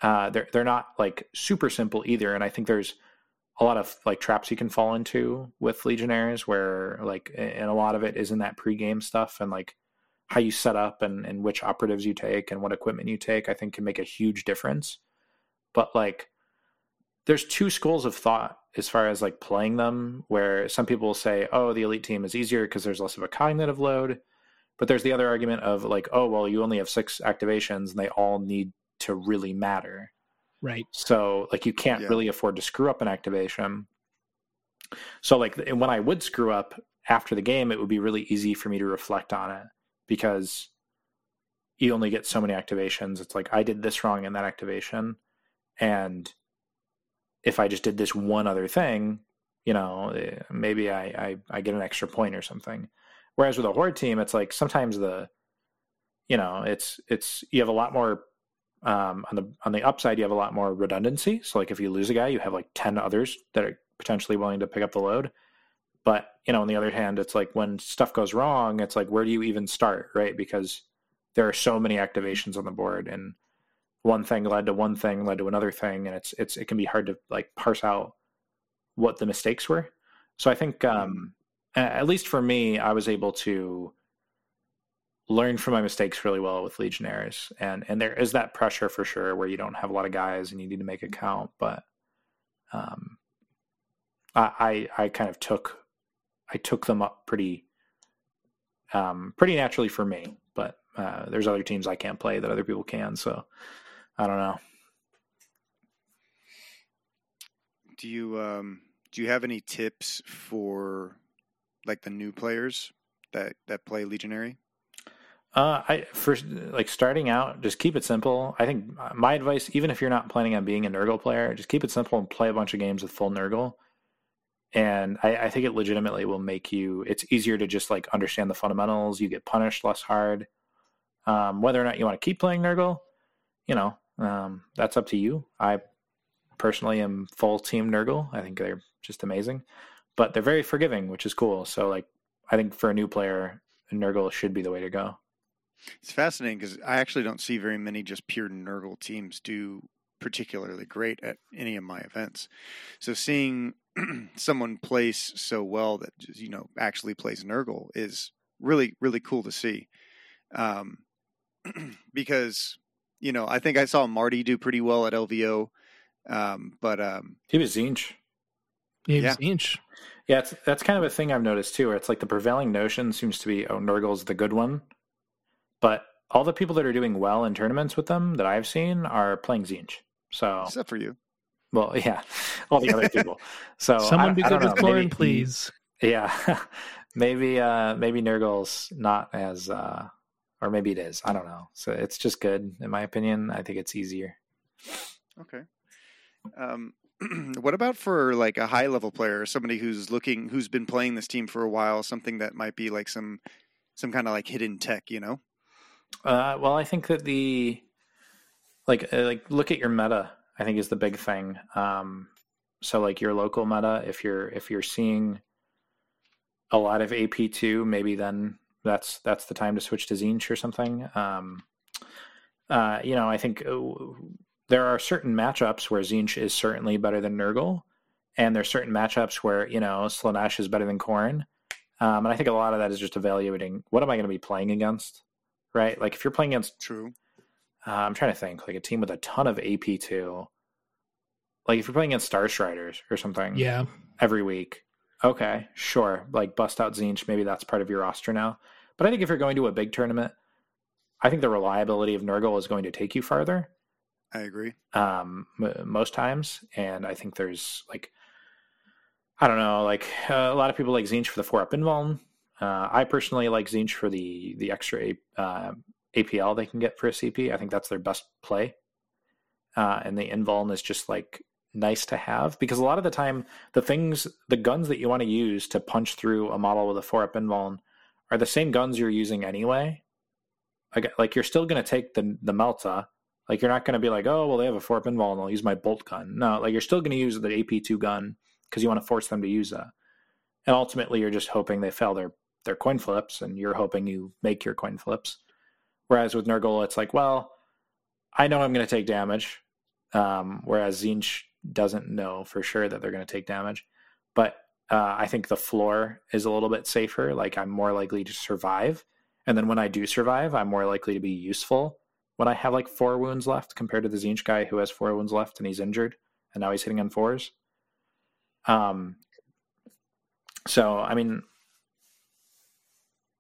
uh, they're they're not like super simple either. And I think there's a lot of like traps you can fall into with legionnaires where like and a lot of it is in that pregame stuff and like how you set up and, and which operatives you take and what equipment you take, I think can make a huge difference. But like there's two schools of thought as far as like playing them where some people will say, oh, the elite team is easier because there's less of a cognitive load. But there's the other argument of like, oh, well, you only have six activations and they all need to really matter. Right. So like you can't Yeah. really afford to screw up an activation. So like when I would screw up after the game, it would be really easy for me to reflect on it because you only get so many activations. It's like I did this wrong in that activation, and if I just did this one other thing, you know, eh, maybe I I, I get an extra point or something. Whereas with a horde team, it's like sometimes the, you know, it's it's you have a lot more um, on the on the upside, you have a lot more redundancy. So like if you lose a guy, you have like ten others that are potentially willing to pick up the load. But you know, on the other hand, it's like when stuff goes wrong, it's like where do you even start, right? Because there are so many activations on the board, and one thing led to one thing, led to another thing, and it's it's it can be hard to like parse out what the mistakes were. So I think, um, at least for me, I was able to learn from my mistakes really well with legionnaires and and there is that pressure for sure where you don't have a lot of guys and you need to make a count but um i i, I kind of took i took them up pretty um pretty naturally for me but uh there's other teams i can't play that other people can so i don't know Do you um, do you have any tips for like the new players that that play Legionary? Uh, I first like starting out, just keep it simple. I think my advice, even if you're not planning on being a Nurgle player, just keep it simple and play a bunch of games with full Nurgle. And I, I think it legitimately will make you. It's easier to just like understand the fundamentals. You get punished less hard. Um, whether or not you want to keep playing Nurgle, you know, um, that's up to you. I personally am full team Nurgle. I think they're just amazing, but they're very forgiving, which is cool. So like, I think for a new player, Nurgle should be the way to go. It's fascinating because I actually don't see very many just pure Nurgle teams do particularly great at any of my events. So seeing [CLEARS THROAT] someone place so well that you know actually plays Nurgle is really really cool to see. Um, [CLEARS THROAT] because you know I think I saw Marty do pretty well at LVO, um, but um, He was Tzeentch. He Yeah. was inch. Yeah, it's, that's kind of a thing I've noticed too, where it's like the prevailing notion seems to be, oh, Nurgle's the good one. But all the people that are doing well in tournaments with them that I've seen are playing Tzeentch. So, except for you. well, yeah, [LAUGHS] all the other people. So I- Someone be I good with know, Chlorine, maybe- please. Yeah, [LAUGHS] maybe uh, maybe Nurgle's not as, uh, or maybe it is. I don't know. So it's just good in my opinion. I think it's easier. Okay. Um, [CLEARS THROAT] what about for like a high level player, somebody who's looking, who's been playing this team for a while, something that might be like some, some kind of like hidden tech, you know? Uh, well, I think that the like uh, like look at your meta. I think is the big thing. Um, so like your local meta, if you're if you're seeing a lot of AP two, maybe then that's that's the time to switch to Tzeentch or something. Um, uh, you know, I think uh, there are certain matchups where Tzeentch is certainly better than Nurgle, and there's certain matchups where you know Slaanesh is better than Khorne. Um, and I think a lot of that is just evaluating what am I going to be playing against, right? Like if you're playing against, True. uh, I'm trying to think, like a team with a ton of AP two, like if you're playing against Star Striders or something, Yeah. every week, okay, sure, like bust out Tzeentch, maybe that's part of your roster now. But I think if you're going to a big tournament, I think the reliability of Nurgle is going to take you farther I agree. um, m- most times. And I think there's like, I don't know, like uh, a lot of people like Tzeentch for the four up invuln. Uh, I personally like Tzeentch for the the extra A- uh, APL they can get for a CP. I think that's their best play. Uh, and the invuln is just like nice to have because a lot of the time the things the guns that you want to use to punch through a model with a four up invuln are the same guns you're using anyway. Like, like you're still going to take the the Melta, like you're not going to be like, oh well, they have a four up invuln, and I'll use my bolt gun. No, like you're still going to use the AP two gun because you want to force them to use that. And ultimately, you're just hoping they fail their their coin flips, and you're hoping you make your coin flips. Whereas with Nurgle, it's like, well, I know I'm going to take damage, um, whereas Tzeentch doesn't know for sure that they're going to take damage. But uh, I think the floor is a little bit safer. Like I'm more likely to survive, and then when I do survive, I'm more likely to be useful when I have like four wounds left compared to the Tzeentch guy who has four wounds left and he's injured and now he's hitting on fours. Um. So I mean,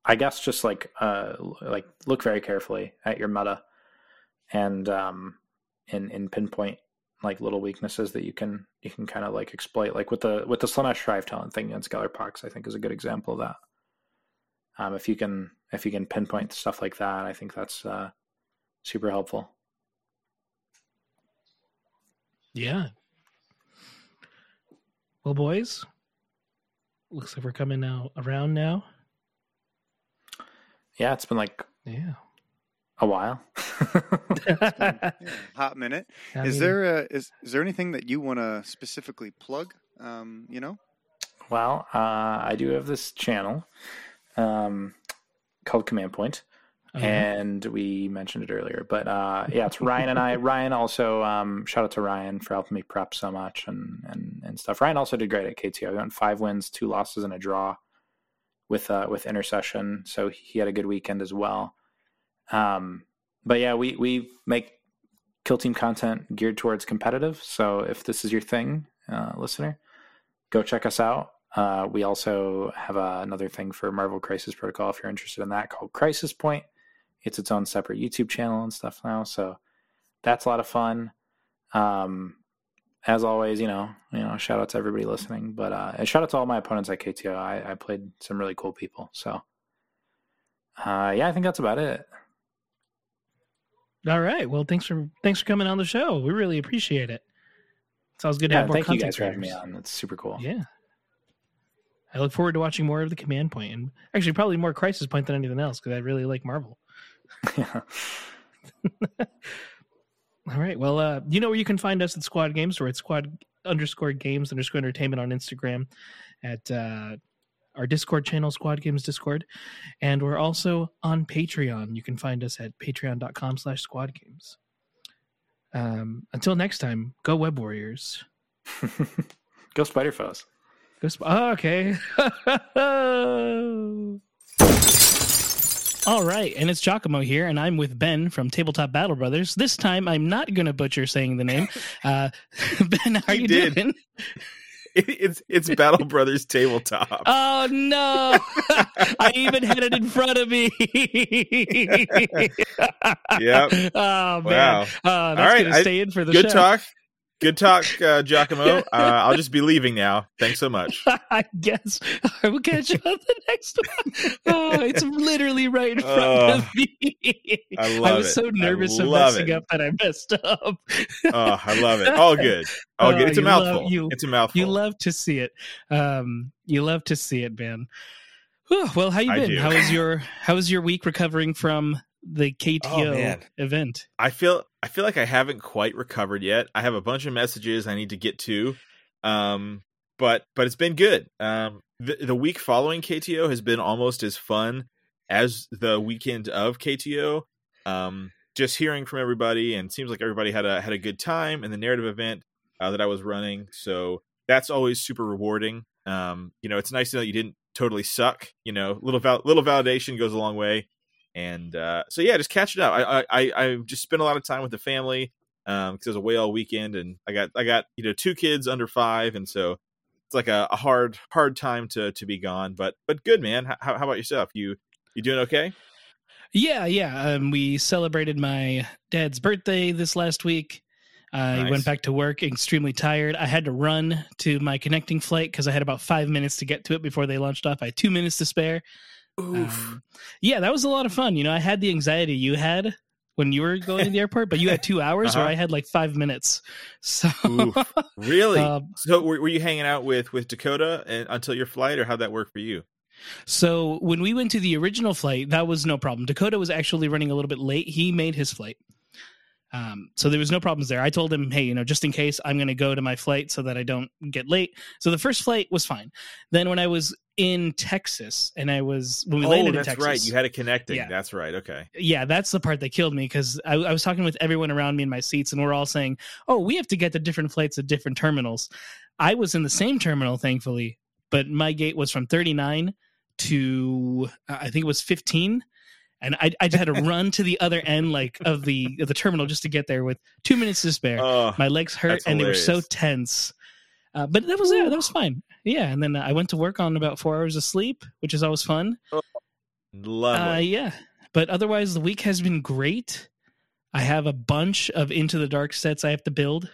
I guess just like uh like look very carefully at your meta, and um, in in pinpoint like little weaknesses that you can you can kind of like exploit. Like with the with the Slaanesh Shrivetalon thing against Gellerpox, I think is a good example of that. Um, if you can if you can pinpoint stuff like that, I think that's uh, super helpful. Yeah. Well, boys, looks like we're coming now around now. Yeah, it's been like Yeah. A while. [LAUGHS] Yeah, hot minute. I is mean, there a, is is there anything that you want to specifically plug? Um, you know, Well, uh, I do have this channel um, called Command Point, uh-huh. and we mentioned it earlier. But uh, yeah, it's Ryan and I. [LAUGHS] Ryan also um, shout out to Ryan for helping me prep so much and and and stuff. Ryan also did great at KTO. He went five wins, two losses, and a draw with uh, with intercession. So he had a good weekend as well. Um, but yeah, we we make kill team content geared towards competitive. So if this is your thing, uh, listener, go check us out. Uh, we also have uh, another thing for Marvel Crisis Protocol if you're interested in that called Crisis Point. It's its own separate YouTube channel and stuff now, so that's a lot of fun. Um, as always, you know, you know, shout out to everybody listening, but uh, and shout out to all my opponents at KTO. I, I played some really cool people, so uh, yeah, I think that's about it. All right. Well, thanks for thanks for coming on the show. We really appreciate it. It's always good to Yeah, have more thank you guys for having me on. That's super cool. Yeah. I look forward to watching more of the Command Point, and actually probably more Crisis Point than anything else because I really like Marvel. Yeah. [LAUGHS] All right. Well, uh, you know where you can find us at Squad Games, or at Squad underscore Games underscore Entertainment on Instagram, at uh, our Discord channel, Squad Games Discord, and we're also on Patreon. You can find us at patreon.com slash Squad Games. Um, until next time, go Web Warriors. [LAUGHS] Go Spider Foes. Go Sp- oh, okay. [LAUGHS] All right, and it's Giacomo here, and I'm with Ben from Tabletop Battle Brothers. This time, I'm not going to butcher saying the name. [LAUGHS] Uh, ben, how are You you did. doing? It's it's Battle [LAUGHS] Brothers tabletop. Oh no! [LAUGHS] I even had it in front of me. Yep. [LAUGHS] Oh man. Wow. Uh, that's right, stay in for the Good show. talk. Good talk, uh, Giacomo. Uh, I'll just be leaving now. Thanks so much. [LAUGHS] I guess I will catch you on the next one. Oh, it's literally right in front Oh, of me. I love was it. so nervous of messing it. up that I messed up. Oh, I love it. All good. [LAUGHS] All Oh, good. It's a you love- mouthful. you- it's a mouthful. You love to see it. Um, you love to see it, man. Whew, well, how you been? How was your How was your week recovering from the KTO Oh, event? I feel I feel like I haven't quite recovered yet. I have a bunch of messages I need to get to. Um but but it's been good. Um the, the week following KTO has been almost as fun as the weekend of KTO. Um just hearing from everybody and it seems like everybody had a had a good time in the narrative event uh, that I was running. So that's always super rewarding. Um you know, it's nice to know you didn't totally suck, you know, little val- little validation goes a long way and uh, so yeah, just catching up. I, I I just spent a lot of time with the family um, because I was away all weekend, and I got I got you know two kids under five, and so it's like a, a hard hard time to to be gone. But but good man. How, how about yourself? You you doing okay? Yeah, yeah. Um, we celebrated my dad's birthday this last week. I Nice. went back to work extremely tired. I had to run to my connecting flight because I had about five minutes to get to it before they launched off. I had two minutes to spare. Um, yeah, that was a lot of fun. You know, I had the anxiety you had when you were going to the airport, but you had two [LAUGHS] hours, Uh-huh. where I had like five minutes. [LAUGHS] So, Oof. really? um, so were, were you hanging out with with Dakota and, until your flight, or how'd that work for you? so when we went to the original flight, that was no problem. Dakota was actually running a little bit late. He made his flight. Um, so there was no problems there. I told him, hey, you know, just in case, I'm going to go to my flight so that I don't get late. So the first flight was fine. Then when I was in Texas and I was when we oh, landed in that's Texas, right. You had a connecting. Yeah. That's right. Okay. yeah, that's the part that killed me because I, I was talking with everyone around me in my seats, and we're all saying, "Oh, we have to get to different flights at different terminals." I was in the same terminal, thankfully, but my gate was from 39 to uh, I think it was 15, and I, I just had to run to the other end, like of the of the terminal, just to get there with two minutes to spare. Oh, my legs hurt, and they were so tense. Uh, but that was yeah, that was fine. Yeah, and then I went to work on about four hours of sleep, which is always fun. Uh, lovely. yeah, but otherwise the week has been great. I have a bunch of Into the Dark sets I have to build.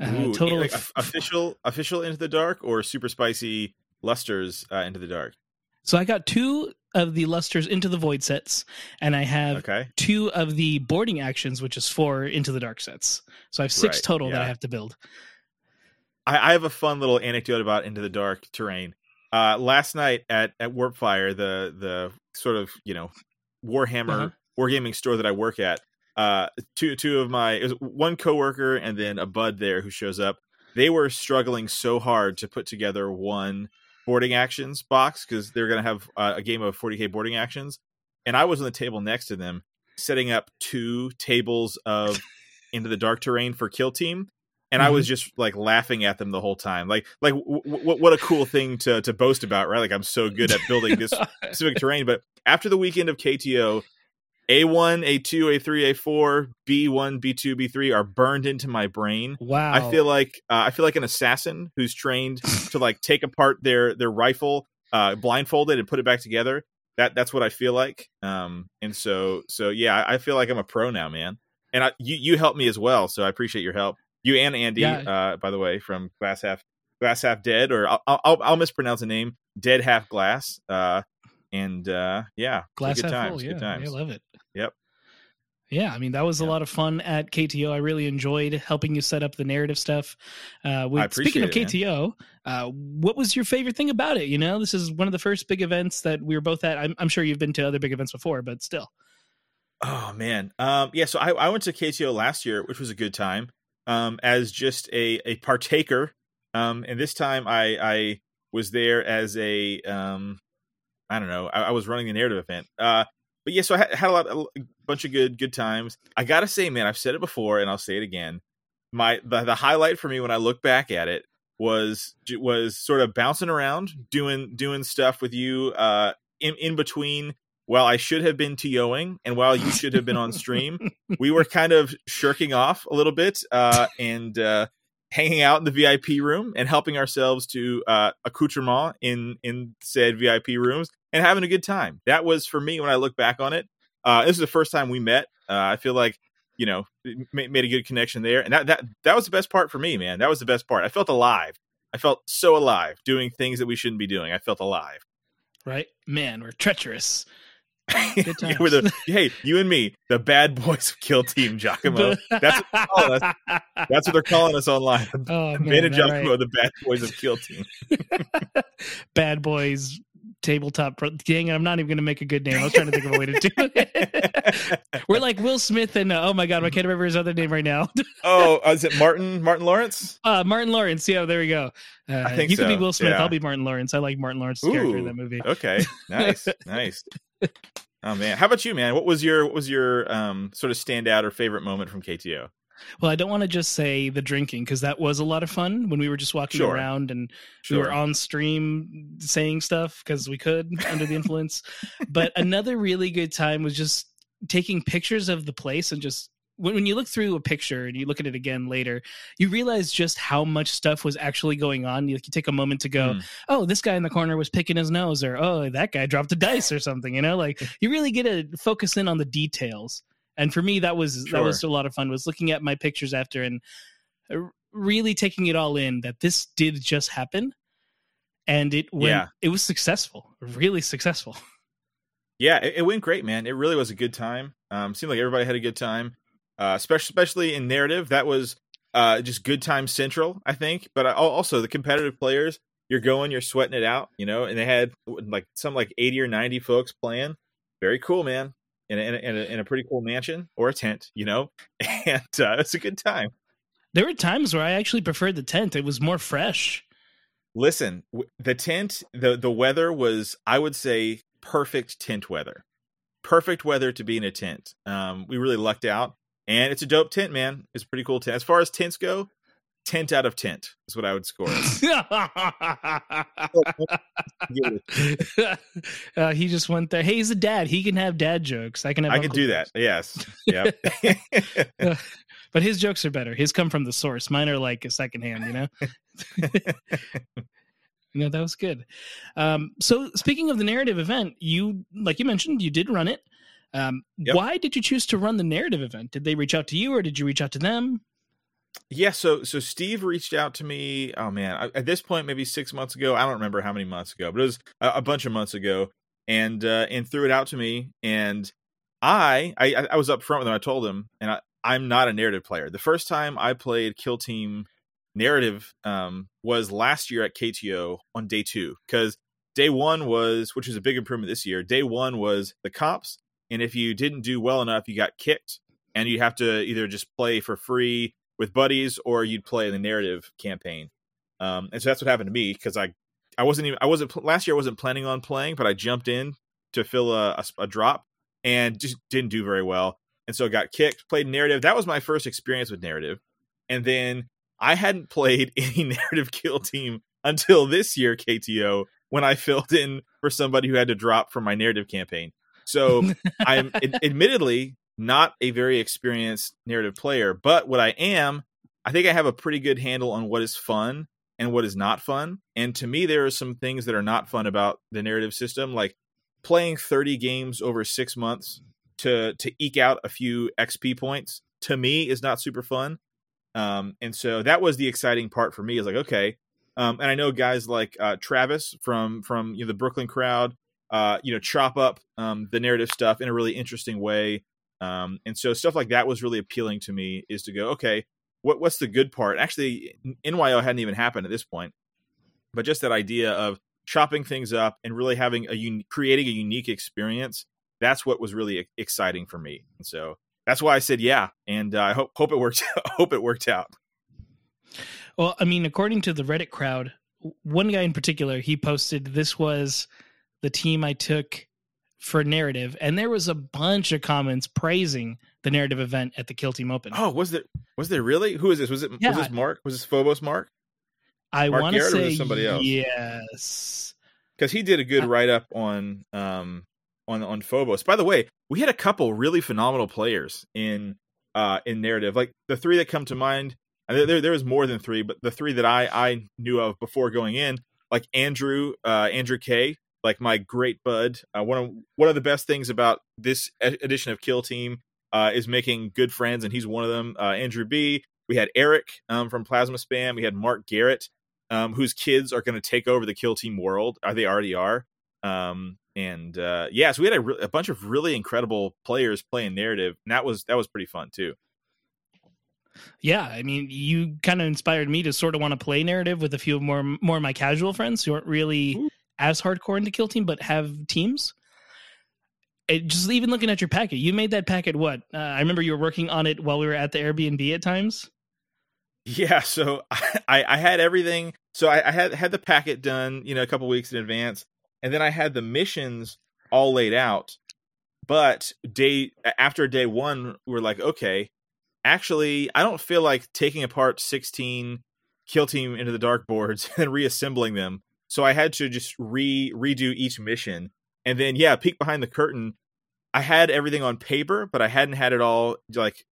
Uh, Ooh, total like, o- official official into the dark or super spicy lusters uh, into the dark. so I got two of the lusters Into the Void sets, and I have Okay. two of the boarding actions, which is four Into the Dark sets. So I have six Right, total that. I have to build. I, I have a fun little anecdote about into the dark terrain. Uh, last night at at Warpfire, the the sort of you know Warhammer Uh-huh. wargaming store that I work at, uh, two two of my it was one coworker and then a bud there who shows up. They were struggling so hard to put together one boarding actions box because they're going to have uh, a game of 40k boarding actions, and I was on the table next to them setting up two tables of [LAUGHS] into the dark terrain for kill team and I was just like laughing at them the whole time. Like, like w- w- what a cool thing to to boast about, right? Like, I'm so good at building this [LAUGHS] specific terrain. But after the weekend of KTO, A1, A2, A3, A4, B1, B2, B3 are burned into my brain. wow. I feel like uh, I feel like an assassin who's trained to like [LAUGHS] take apart their their rifle, uh, blindfolded, and put it back together. That that's what I feel like. Um, and so so yeah, I, feel like I'm a pro now, man. And I, you you helped me as well, so I appreciate your help. You and Andy, Yeah. uh, by the way, from Glass Half Glass Half Dead, or I'll I'll, I'll mispronounce the name, Dead Half Glass. Uh, and uh, yeah, glass good half times, full. Yeah, good times. I love it. Yep. Yeah, I mean that was a lot of fun at KTO. I really enjoyed helping you set up the narrative stuff. Uh, with, speaking of it, KTO, uh, what was your favorite thing about it? You know, this is one of the first big events that we were both at. I'm, I'm sure you've been to other big events before, but still. Oh man, um, yeah. So I, I went to KTO last year, which was a good time, um, as just a a partaker. Um, and this time I I was there as a um, I don't know. I, I was running the narrative event. Uh, but yeah, so I had, had a lot, a bunch of good good times. I gotta say, man, I've said it before, and I'll say it again. My the, the highlight for me when I look back at it was was sort of bouncing around, doing doing stuff with you uh, in in between while I should have been TOing and while you should have been on stream, [LAUGHS] we were kind of shirking off a little bit uh, and uh, hanging out in the VIP room and helping ourselves to uh, accoutrement in in said VIP rooms and having a good time. That was for me when I look back on it. Uh, this is the first time we met. Uh, I feel like you know ma- made a good connection there, and that that that was the best part for me, man. That was the best part. I felt alive. I felt so alive doing things that we shouldn't be doing. I felt alive. Right, man, we're treacherous. [LAUGHS] Good Yeah, we're the, hey, you and me, the bad boys of Kill Team Giacomo. That's what they're calling us. [LAUGHS] That's what they're calling us online. oh, [LAUGHS] Ben man, and Giacomo, right. the bad boys of Kill Team. Bad boys tabletop. Dang I'm not even going to make a good name. I was trying to think of a way to do it. we're like Will Smith and uh, oh my god, I can't remember his other name right now. oh, uh, is it Martin? Martin Lawrence? Uh, Martin Lawrence. Yeah, there we go. Uh, I think you can be Will Smith. yeah. I'll be Martin Lawrence. I like Martin Lawrence's character in that movie. Okay, nice, nice. Oh man, how about you, man? What was your what was your um sort of standout or favorite moment from KTO? Well, I don't want to just say the drinking because that was a lot of fun when we were just walking Sure. around and we were on stream saying stuff because we could under the influence. but another really good time was just taking pictures of the place and just when, when you look through a picture and you look at it again later, you realize just how much stuff was actually going on. You, you take a moment to go, Mm. oh, this guy in the corner was picking his nose, or oh, that guy dropped a dice or something. You know, like [LAUGHS] you really get to focus in on the details. And for me, that was that was a lot of fun. Was looking at my pictures after and uh, really taking it all in that this did just happen, and it went, Yeah. it was successful, really successful. [LAUGHS] Yeah, it, it went great, man. It really was a good time. Um, seemed like everybody had a good time, uh, especially in narrative. That was uh, just good time central, I think. But I, also the competitive players, you're going, you're sweating it out, you know. And they had like some like eighty or ninety folks playing. Very cool, man. In a, in a, in a, in a pretty cool mansion or a tent, you know, [LAUGHS] and uh, it's a good time. There were times where I actually preferred the tent; it was more fresh. Listen, w- the tent, the the weather was, I would say, perfect tent weather. Perfect weather to be in a tent. Um, we really lucked out, and it's a dope tent, man. It's a pretty cool tent. As far as tents go, tent out of tent is what I would score. [LAUGHS] [LAUGHS] uh, he just went there. Hey, he's a dad. He can have dad jokes. I can have. I can do jokes. that. Yes. [LAUGHS] Yep. but his jokes are better. His come from the source. Mine are like a secondhand. You know. you know that was good. Um, so speaking of the narrative event, you like you mentioned, you did run it. Um, Yep. Why did you choose to run the narrative event? Did they reach out to you, or did you reach out to them? yeah. So so Steve reached out to me. Oh man, I- at this point, maybe six months ago. I don't remember how many months ago, but it was a, a bunch of months ago, and uh, and threw it out to me. And I I, I was up front with him. I told him, and I, I'm not a narrative player. The first time I played Kill Team narrative um, was last year at KTO on day two because day one was, which is a big improvement this year. Day one was the cops, and if you didn't do well enough, you got kicked, and you'd have to either just play for free with buddies or you'd play the narrative campaign. Um, and so that's what happened to me because I I wasn't even I wasn't last year I wasn't planning on playing, but I jumped in to fill a, a, a drop and just didn't do very well, and so I got kicked. Played narrative. That was my first experience with narrative, and then I hadn't [LAUGHS] played any narrative kill team until this year KTO when I filled in for somebody who had to drop from my narrative campaign. So [LAUGHS] I'm ad- admittedly not a very experienced narrative player, but what I am, I think I have a pretty good handle on what is fun and what is not fun. And to me, there are some things that are not fun about the narrative system, like playing 30 games over six months to to eke out a few XP points. To me, is not super fun. Um, and so that was the exciting part for me. Is like okay, um, and I know guys like uh, Travis from from you know the Brooklyn crowd, uh, you know, chop up um, the narrative stuff in a really interesting way. Um, and so stuff like that was really appealing to me. Is to go okay, what what's the good part? Actually, NYO hadn't even happened at this point, but just that idea of chopping things up and really having a un- creating a unique experience. That's what was really exciting for me. And so that's why I said yeah, and uh, I hope hope it worked. [LAUGHS] hope it worked out. Well, I mean, according to the Reddit crowd, one guy in particular, he posted this was the team I took for narrative, and there was a bunch of comments praising the narrative event at the Kill Team Open. Oh, was there was there really? Who is this? Was it Yeah. was this Mark? Was this Phobos Mark? I want to Garrett or was say somebody else? yes. Because he did a good write up on um on on Phobos. By the way, we had a couple really phenomenal players in uh in narrative. Like the three that come to mind. and There there, there was more than three, but the three that I I knew of before going in, like Andrew uh Andrew K, like my great bud. Uh, one of one of the best things about this edition of Kill Team uh, is making good friends, and he's one of them. Uh, Andrew B. We had Eric um, from Plasma Spam. We had Mark Garrett, um, whose kids are going to take over the Kill Team world. Or they already are. Um, and uh, yeah, so we had a, re- a bunch of really incredible players playing narrative, and that was that was pretty fun too. Yeah, I mean, you kind of inspired me to sort of want to play narrative with a few more more of my casual friends who aren't really Ooh. As hardcore into Kill Team, but have teams. It, just even looking at your packet, you made that packet. What uh, I remember, you were working on it while we were at the Airbnb at times. Yeah, so [LAUGHS] I, I had everything. So I, I had had the packet done, you know, a couple weeks in advance, and then I had the missions all laid out. But day after day one, we're like, okay, actually, I don't feel like taking apart sixteen kill team into the dark boards [LAUGHS] and reassembling them. So I had to just re redo each mission, and then yeah, peek behind the curtain. I had everything on paper, but I hadn't had it all like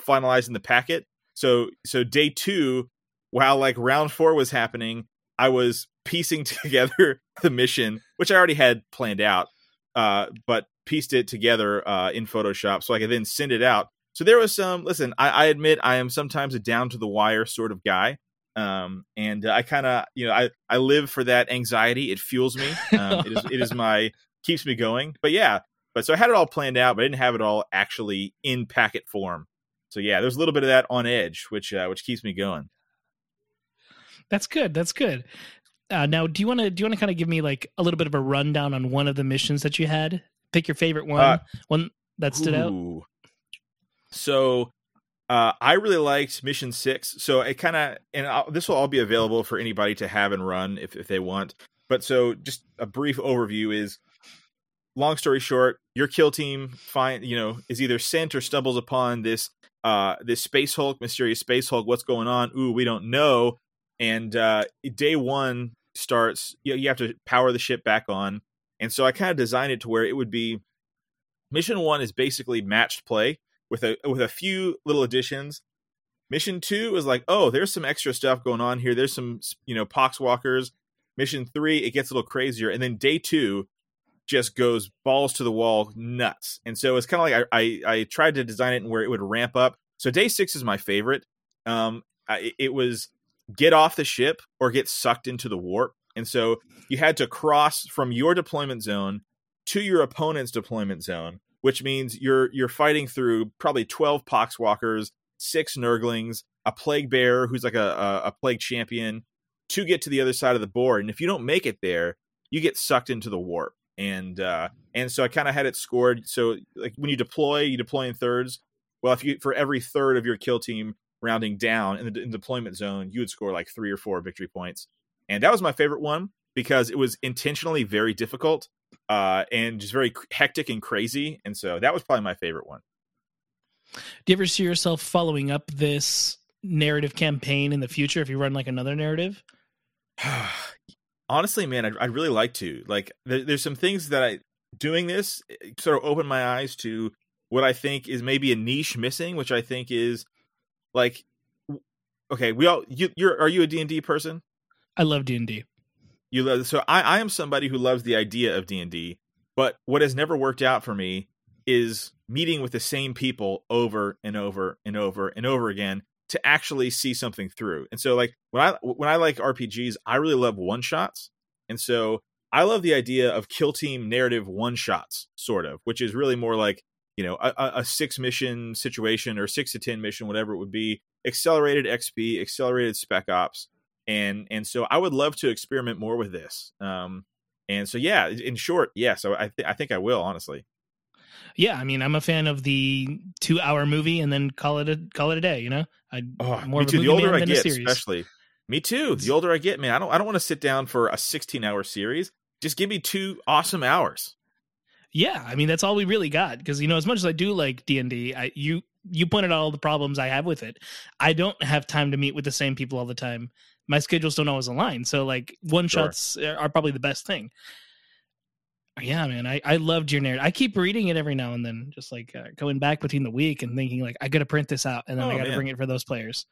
finalized in the packet. So so day two, while like round four was happening, I was piecing [LAUGHS] together the mission, which I already had planned out, uh, but pieced it together uh, in Photoshop so I could then send it out. So there was some. Listen, I, I admit I am sometimes a down to the wire sort of guy, um, and I kind of you know I I live for that anxiety. It fuels me. Um, it is it is my keeps me going. But yeah, but so I had it all planned out, but I didn't have it all actually in packet form. So yeah, there's a little bit of that on edge, which uh, which keeps me going. That's good. That's good. Uh, now, do you want to do you want to kind of give me like a little bit of a rundown on one of the missions that you had? Pick your favorite one, Uh, one that stood out. So uh, I really liked Mission Six. So it kind of, and I'll, this will all be available for anybody to have and run if if they want. But so just a brief overview is. Long story short, your kill team find you know is either sent or stumbles upon this uh this space hulk, mysterious space hulk. What's going on? Ooh, we don't know. And uh day one starts. You, you have to power the ship back on. And so I kind of designed it to where it would be mission one is basically matched play with a with a few little additions. Mission two is like, oh, there's some extra stuff going on here. There's some you know poxwalkers. Mission three, it gets a little crazier, and then day two just goes balls to the wall nuts. And so it's kind of like I, I I tried to design it where it would ramp up. So day six is my favorite. Um, I, it was get off the ship or get sucked into the warp. And so you had to cross from your deployment zone to your opponent's deployment zone, which means you're you're fighting through probably 12 poxwalkers, six nurglings, a plague bearer who's like a, a, a plague champion to get to the other side of the board. And if you don't make it there, you get sucked into the warp. And uh and so I kind of had it scored. So like when you deploy, you deploy in thirds. Well, if you for every third of your kill team rounding down in the, in the deployment zone, you would score like three or four victory points. And that was my favorite one because it was intentionally very difficult uh, and just very hectic and crazy. And so that was probably my favorite one. Do you ever see yourself following up this narrative campaign in the future if you run like another narrative? [SIGHS] Honestly, man, I'd, I'd really like to. Like, there, there's some things that I doing this sort of opened my eyes to what I think is maybe a niche missing, which I think is like, okay, we all you, you're are you a D and D person? I love D and D. You love so I, I am somebody who loves the idea of D and D, but what has never worked out for me is meeting with the same people over and over and over and over again to actually see something through. And so like when I when I like RPGs, I really love one shots. And so I love the idea of kill team narrative one shots, sort of, which is really more like you know a, a six mission situation or six to ten mission, whatever it would be, accelerated XP, accelerated spec ops, and and so I would love to experiment more with this. Um, and so yeah, in short, yeah. So I th- I think I will honestly. Yeah, I mean, I'm a fan of the two hour movie and then call it a call it a day. You know, I Oh, more me of a too. The movie older man I than a get, series. especially me too. The older I get, man, I don't I don't want to sit down for a 16 hour series. Just give me two awesome hours. Yeah, I mean that's all we really got because you know as much as I do like D and D, you you pointed out all the problems I have with it. I don't have time to meet with the same people all the time. My schedules don't always align, so like one Sure. shots are probably the best thing. Yeah, man, I I loved your narrative. I keep reading it every now and then, just like uh, going back between the week and thinking like I got to print this out and then Oh, I got to bring it for those players.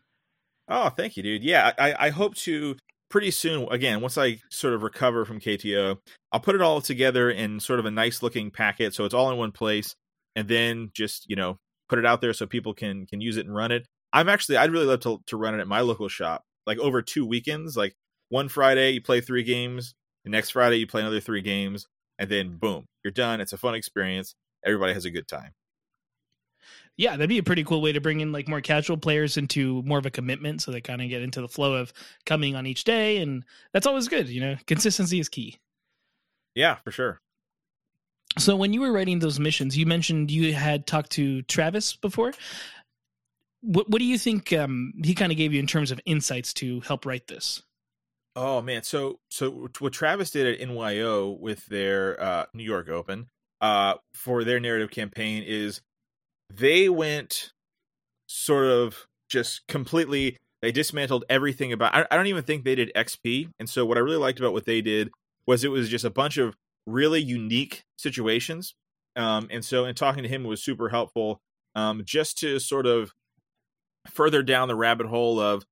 Oh, thank you, dude. Yeah, I, I hope to pretty soon. Again, once I sort of recover from KTO, I'll put it all together in sort of a nice looking packet, so it's all in one place, and then just you know put it out there so people can can use it and run it. I'm actually I'd really love to to run it at my local shop, like over two weekends. Like one Friday you play three games, the next Friday you play another three games, and then boom, you're done. It's a fun experience. Everybody has a good time. Yeah, that'd be a pretty cool way to bring in like more casual players into more of a commitment, so they kind of get into the flow of coming on each day, and that's always good. You know, consistency is key. Yeah, for sure. So when you were writing those missions, you mentioned you had talked to Travis before. What what do you think um, he kind of gave you in terms of insights to help write this? Oh man, so so what Travis did at NYO with their uh, New York Open uh, for their narrative campaign is they went sort of just completely. They dismantled everything about. I, I don't even think they did XP, and so what I really liked about what they did was it was just a bunch of really unique situations. Um, and so in talking to him was super helpful um, just to sort of further down the rabbit hole of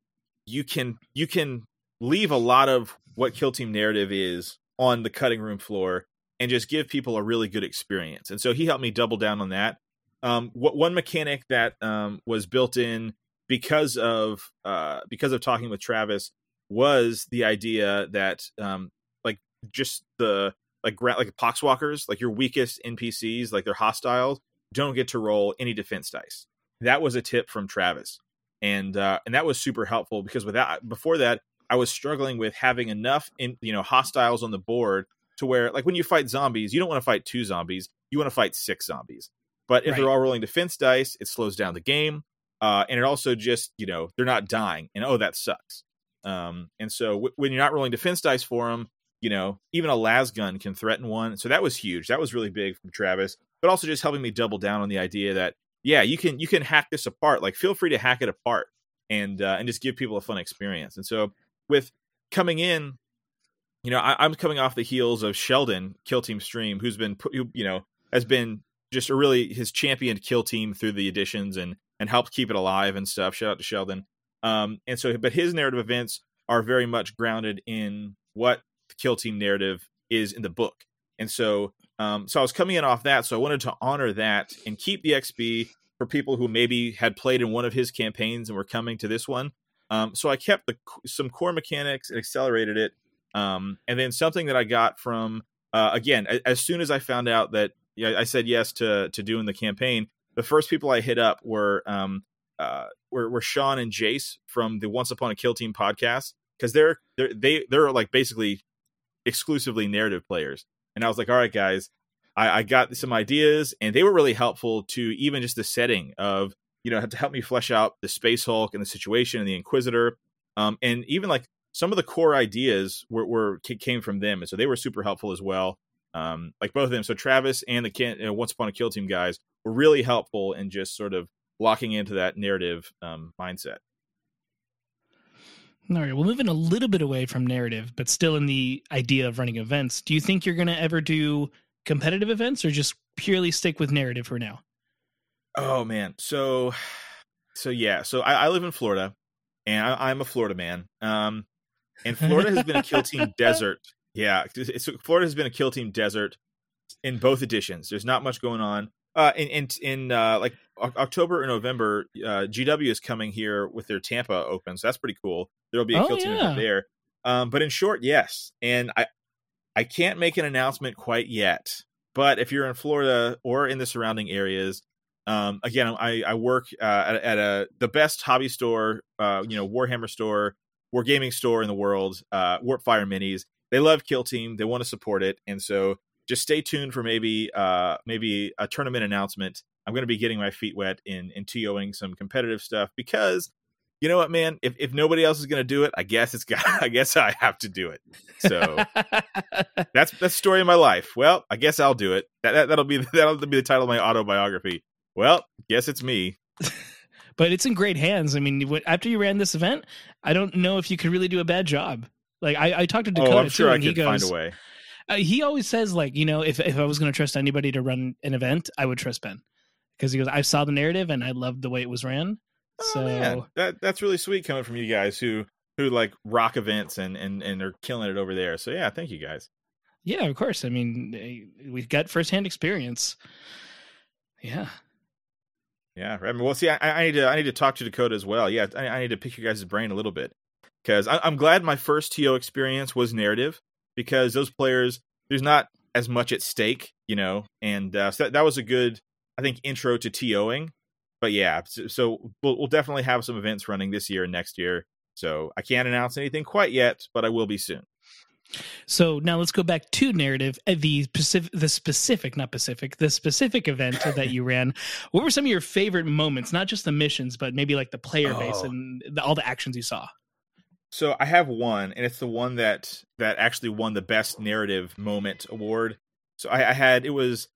you can you can leave a lot of what kill team narrative is on the cutting room floor and just give people a really good experience. And so he helped me double down on that. Um, what one mechanic that um, was built in because of uh, because of talking with Travis was the idea that um, like just the like gra- like poxwalkers, like your weakest NPCs, like they're hostile, don't get to roll any defense dice. That was a tip from Travis, and uh, and that was super helpful because without before that, I was struggling with having enough in you know hostiles on the board to where like when you fight zombies, you don't want to fight two zombies, you want to fight six zombies. But if Right. they're all rolling defense dice, it slows down the game, uh, and it also just you know they're not dying, and oh that sucks. Um, and so w- when you're not rolling defense dice for them, you know even a las gun can threaten one. So that was huge. That was really big from Travis, but also just helping me double down on the idea that yeah you can you can hack this apart. Like feel free to hack it apart and uh, and just give people a fun experience. And so with coming in you know, I, I'm coming off the heels of Sheldon Kill Team Stream, who's been, who, you know, has been just a really his championed Kill Team through the editions and and helped keep it alive and stuff. Shout out to Sheldon. Um, and so, but his narrative events are very much grounded in what the Kill Team narrative is in the book. And so, um, so I was coming in off that, so I wanted to honor that and keep the XP for people who maybe had played in one of his campaigns and were coming to this one. Um, so I kept the some core mechanics and accelerated it. Um, and then something that I got from uh, again, as soon as I found out that yeah, I said yes to to doing the campaign, the first people I hit up were um, uh, were, were Sean and Jace from the Once Upon a Kill Team podcast because they're they're they they're like basically exclusively narrative players. And I was like, all right, guys, I, I got some ideas, and they were really helpful to even just the setting of you know to help me flesh out the Space Hulk and the situation and the Inquisitor, um, and even like some of the core ideas were, were came from them, and so they were super helpful as well. Um, like both of them, so Travis and the can, you know, Once Upon a Kill Team guys were really helpful in just sort of locking into that narrative um, mindset. All right. Well, moving a little bit away from narrative, but still in the idea of running events. Do you think you're going to ever do competitive events, or just purely stick with narrative for now? Oh man, so so yeah, so I, I live in Florida, and I, I'm a Florida man. Um, and Florida has been a kill team [LAUGHS] desert. Yeah, it's, Florida has been a kill team desert in both editions. There's not much going on. Uh, in in in uh, like O- October or November, uh, GW is coming here with their Tampa Open, so that's pretty cool. There'll be a Oh, kill team yeah. there. Um, but in short, yes, and I I can't make an announcement quite yet. But if you're in Florida or in the surrounding areas, um, again, I, I work uh, at, at a the best hobby store, uh, you know, Warhammer store, wargaming store in the world, uh, Warpfire Minis. They love Kill Team. They want to support it, and so just stay tuned for maybe uh, maybe a tournament announcement. I'm going to be getting my feet wet in in TOing some competitive stuff because you know what, man. If if nobody else is going to do it, I guess it's got. [LAUGHS] I guess I have to do it. So [LAUGHS] that's that's the story of my life. Well, I guess I'll do it. That, that that'll be [LAUGHS] that'll be the title of my autobiography. Well, guess it's me. but it's in great hands. I mean, what- after you ran this event, I don't know if you could really do a bad job. Like I, I talked to Dakota oh, I'm sure too, I and he could goes, find a way. uh, he always says like, you know, if if I was going to trust anybody to run an event, I would trust Ben because he goes, I saw the narrative and I loved the way it was ran. Oh, so man. that that's really sweet coming from you guys who who like rock events and and and are killing it over there. So yeah, thank you guys. yeah, of course. I mean, we've got firsthand experience. Yeah. Yeah, I mean, well, see, I, I need to I need to talk to Dakota as well. Yeah, I, I need to pick your guys' brain a little bit because I'm glad my first TO experience was narrative because those players there's not as much at stake, you know, and uh, so that, that was a good I think intro to TOing. But yeah, so, so we'll we'll definitely have some events running this year and next year. So I can't announce anything quite yet, but I will be soon. So now let's go back to narrative. uh, The specific, the specific, not Pacific, the specific event that you ran. [LAUGHS] What were some of your favorite moments? Not just the missions, but maybe like the player base Oh. and the, all the actions you saw. So I have one, and it's the one that that actually won the best narrative moment award. So I, I had it was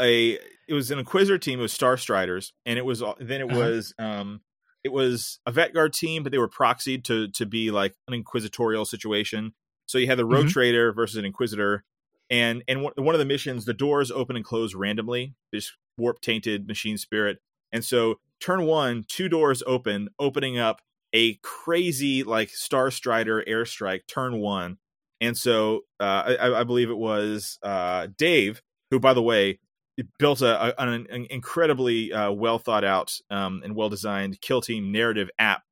a it was an Inquisitor team. It was Star Striders, and it was then it Uh-huh. was um it was a Vetguard team, but they were proxied to to be like an inquisitorial situation. So you had the Rogue Mhm. Trader versus an Inquisitor, and and one one of the missions, the doors open and close randomly. This warp tainted machine spirit, and so turn one, two doors open, opening up a crazy like Star Strider airstrike turn one. And so uh, I, I believe it was uh, Dave, who, by the way, built a, a an, an incredibly uh, well thought out um, and well designed kill team narrative app.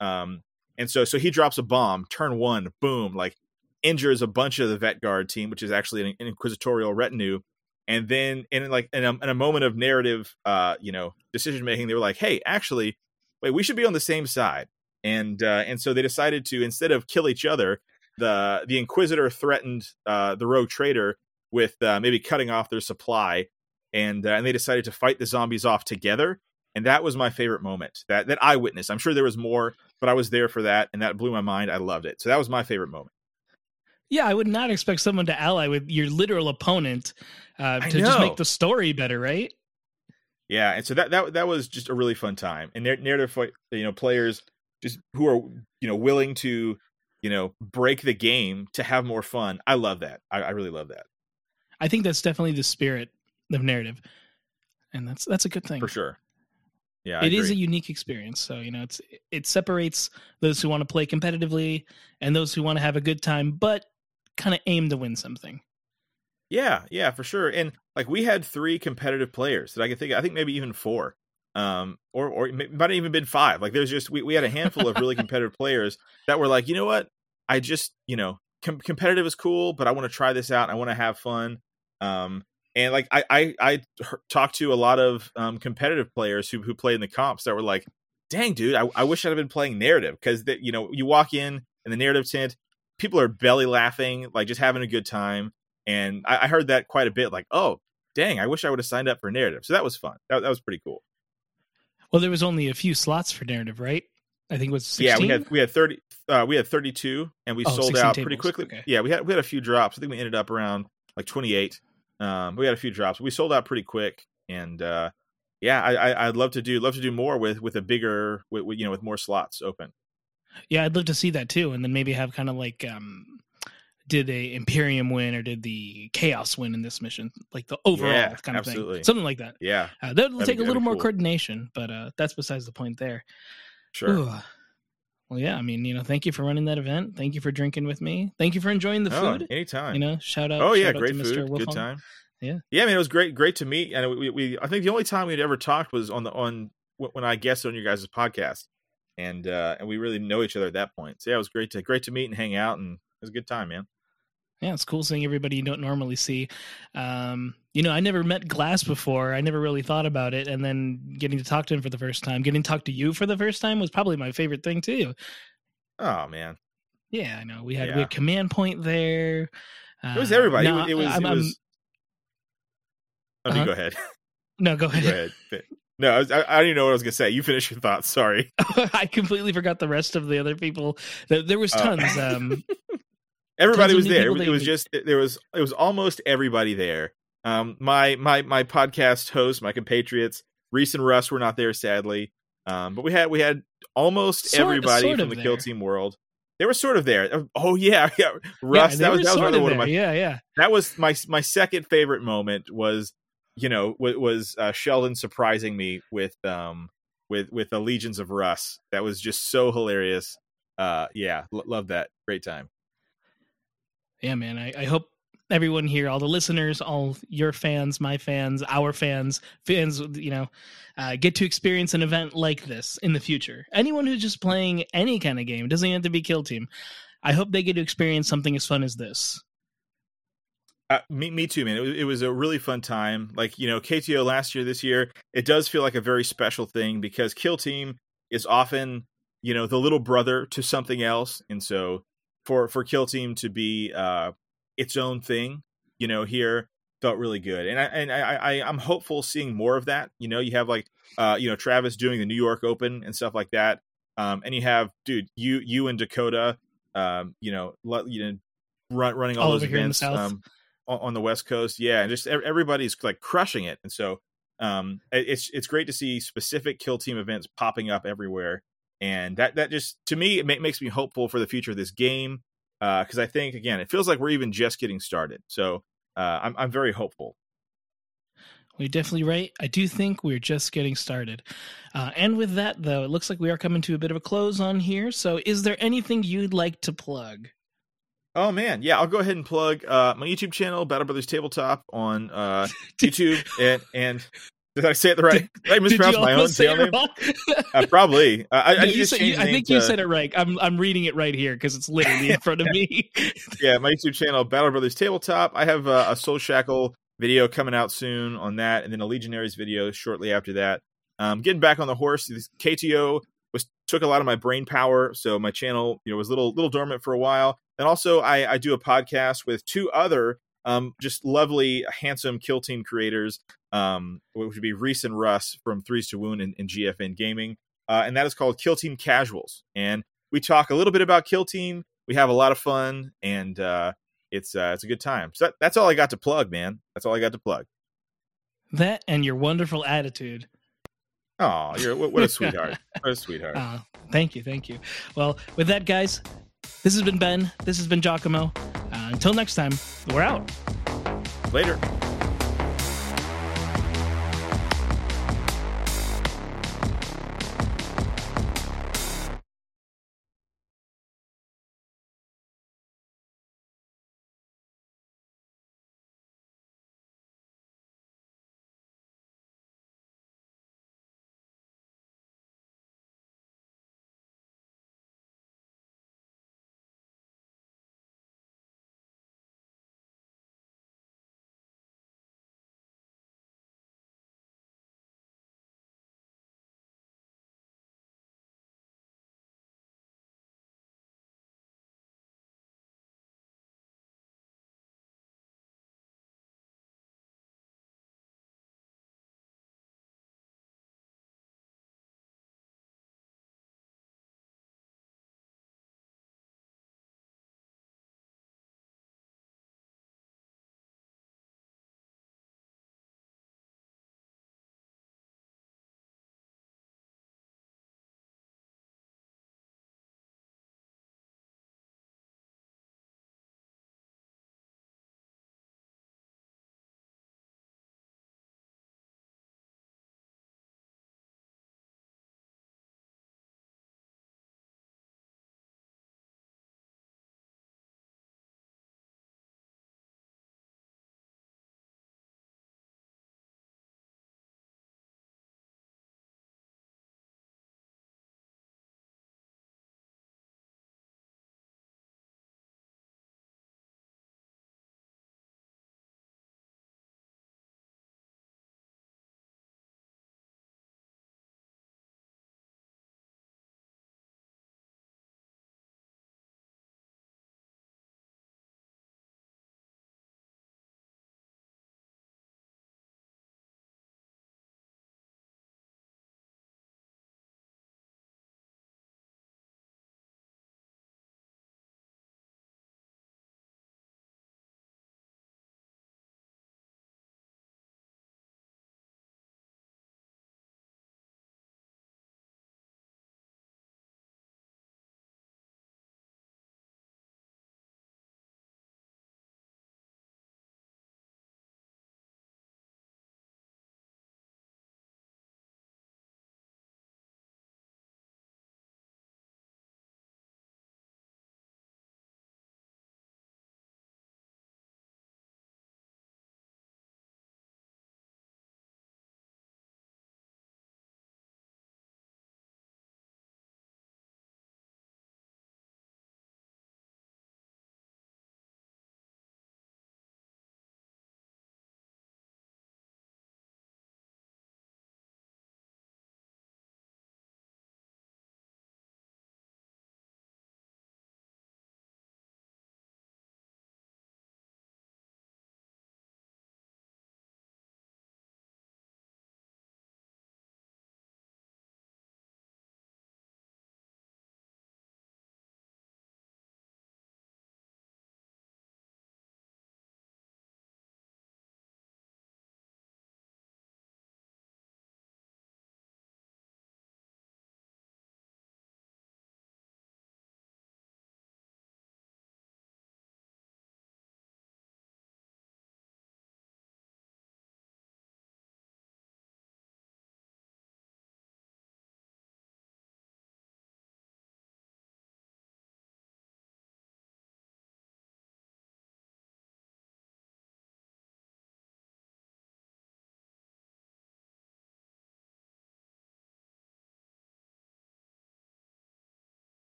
Um, and so so he drops a bomb, turn one, boom, like injures a bunch of the Vetguard team, which is actually an, an inquisitorial retinue. And then in like in a, in a moment of narrative, uh, you know, decision making, they were like, "Hey, actually, wait, we should be on the same side." And uh, and so they decided to instead of kill each other, the the Inquisitor threatened uh, the Rogue Trader with uh, maybe cutting off their supply, and uh, and they decided to fight the zombies off together. And that was my favorite moment that that I witnessed. I'm sure there was more, but I was there for that, and that blew my mind. I loved it. So that was my favorite moment. Yeah, I would not expect someone to ally with your literal opponent uh, to just make the story better, right? Yeah, and so that that that was just a really fun time. And nar- narrative, you know, players just who are you know willing to you know break the game to have more fun. I love that. I, I really love that I think that's definitely the spirit of narrative, and that's that's a good thing. for sure. Yeah, It is a unique experience, so you know it's it separates those who want to play competitively and those who want to have a good time, but kind of aim to win something. Yeah, yeah, for sure. And like we had three competitive players that I could think. Of, I think maybe even four, um, or or it might have even been five. Like there's just we we had a handful of really [LAUGHS] competitive players that were like, you know what, I just you know com- competitive is cool, but I want to try this out. I want to have fun. Um, and like I I I talked to a lot of um competitive players who who played in the comps that were like, dang dude, I, I wish I'd have been playing narrative because that you know you walk in in the narrative tent, people are belly laughing, like just having a good time and I, I heard that quite a bit. Like, oh, dang, I wish I would have signed up for narrative. So that was fun. That, that was pretty cool. Well, there was only a few slots for narrative, right? I think it was 16? Yeah, we had we had thirty, uh, we had thirty two, and we Oh, sold 16 out pretty quickly. Okay. Yeah, we had we had a few drops. I think we ended up around like twenty eight. Um, we had a few drops. We sold out pretty quick, and uh, yeah, I, I I'd love to do love to do more with with a bigger with, with you know with more slots open. Yeah, I'd love to see that too, and then maybe have kind of like um did a Imperium win or did the Chaos win in this mission, like the overall Yeah, kind of absolutely. thing, something like that. Yeah, Uh, that'll That'd take be- a little more cool. coordination, but uh, that's besides the point there. sure. Ooh. Well, yeah, I mean, you know, thank you for running that event. Thank you for drinking with me. Thank you for enjoying the Oh, food. anytime. You know, shout out. Oh yeah, great food, good time. Yeah. yeah. I mean, it was great, great to meet. And we, we, I think the only time we'd ever talked was on the on when I guested on your guys' podcast, and uh and we really know each other at that point. So yeah, it was great to great to meet and hang out, and it was a good time, man. Yeah, it's cool seeing everybody you don't normally see. Um, you know, I never met Glass before. I never really thought about it, and then getting to talk to him for the first time, getting to talk to you for the first time was probably my favorite thing too. Oh man, Yeah, I know. We had we had command point there. it was Uh, everybody. no, it was. It was. I'm- it was oh, Uh-huh. go ahead. [LAUGHS] no, go go ahead. ahead. No, I, was, I, even know what I was gonna say. You finish your thoughts. Sorry. [LAUGHS] I completely forgot the rest of the other people. There, was Oh. tons. Um, [LAUGHS] Everybody was there. people It was just there was it was almost everybody there. Um, my my my podcast host, my compatriots, Reese and Russ were not there, sadly. Um, but we had we had almost Sort- everybody sort from the Kill. Team world. They were sort of there. Oh yeah, [LAUGHS] yeah. yeah, Russ, they that was that was another one of my. Yeah, yeah. that was my my second favorite moment was you know was, was uh, Sheldon surprising me with um with with the legions of Russ. That was just so hilarious. Uh, yeah, l- love that. Great time. Yeah, man. I, I hope everyone here, all the listeners, all your fans, my fans, our fans, fans, you know, uh, get to experience an event like this in the future. Anyone who's just playing any kind of game doesn't have to be Kill Team. I hope they get to experience something as fun as this. Uh, me, me too, man. It it was a really fun time. Like you know, KTO last year, this year, it does feel like a very special thing because Kill Team is often you know the little brother to something else, and so for for Kill Team to be uh its own thing, you know, here felt really good, and I and I, I I'm hopeful seeing more of that. You know, you have like uh you know Travis doing the New York Open and stuff like that, um, and you have dude you you and Dakota, um, you know, let, you know, run, running all, All those events, um, on, on the West Coast, yeah, and just everybody's like crushing it, and so um, it's it's great to see specific kill team events popping up everywhere, and that that just to me it ma- makes me hopeful for the future of this game because I think again it feels like we're even just getting started, so uh, I'm I'm very hopeful. we definitely right. I do think we're just getting started. Uh, and with that, though, it looks like we are coming to a bit of a close on here. So, is there anything you'd like to plug? Oh man, yeah, I'll go ahead and plug uh, my YouTube channel, Battle Brothers Tabletop, on uh, [LAUGHS] YouTube, and and did I say it the right? Did I mispronounce my own channel name? Uh, probably. Uh, I, I, [LAUGHS] you, I think to, you said it right. I'm I'm reading it right here because it's literally in [LAUGHS] front of me. [LAUGHS] yeah, my YouTube channel, Battle Brothers Tabletop. I have a, a Soul Shackle video coming out soon on that, and then a Legionaries video shortly after that. Um, getting back on the horse. KTO was took a lot of my brain power, so my channel you know was a little little dormant for a while. And also, I, I do a podcast with two other um, just lovely, handsome kill team creators, um, which would be Reese and Russ from Threes to Wound and, and GFN Gaming, uh, and that is called Kill Team Casuals. And we talk a little bit about Kill Team. We have a lot of fun, and uh, it's uh, it's a good time. So that, that's all I got to plug, man. That's all I got to plug. That and your wonderful attitude. Oh, you're what, a [LAUGHS] sweetheart! what a sweetheart! Uh, thank you, thank you. Well, with that, guys, this has been Ben. This has been Giacomo. Uh, until next time, we're out. Later.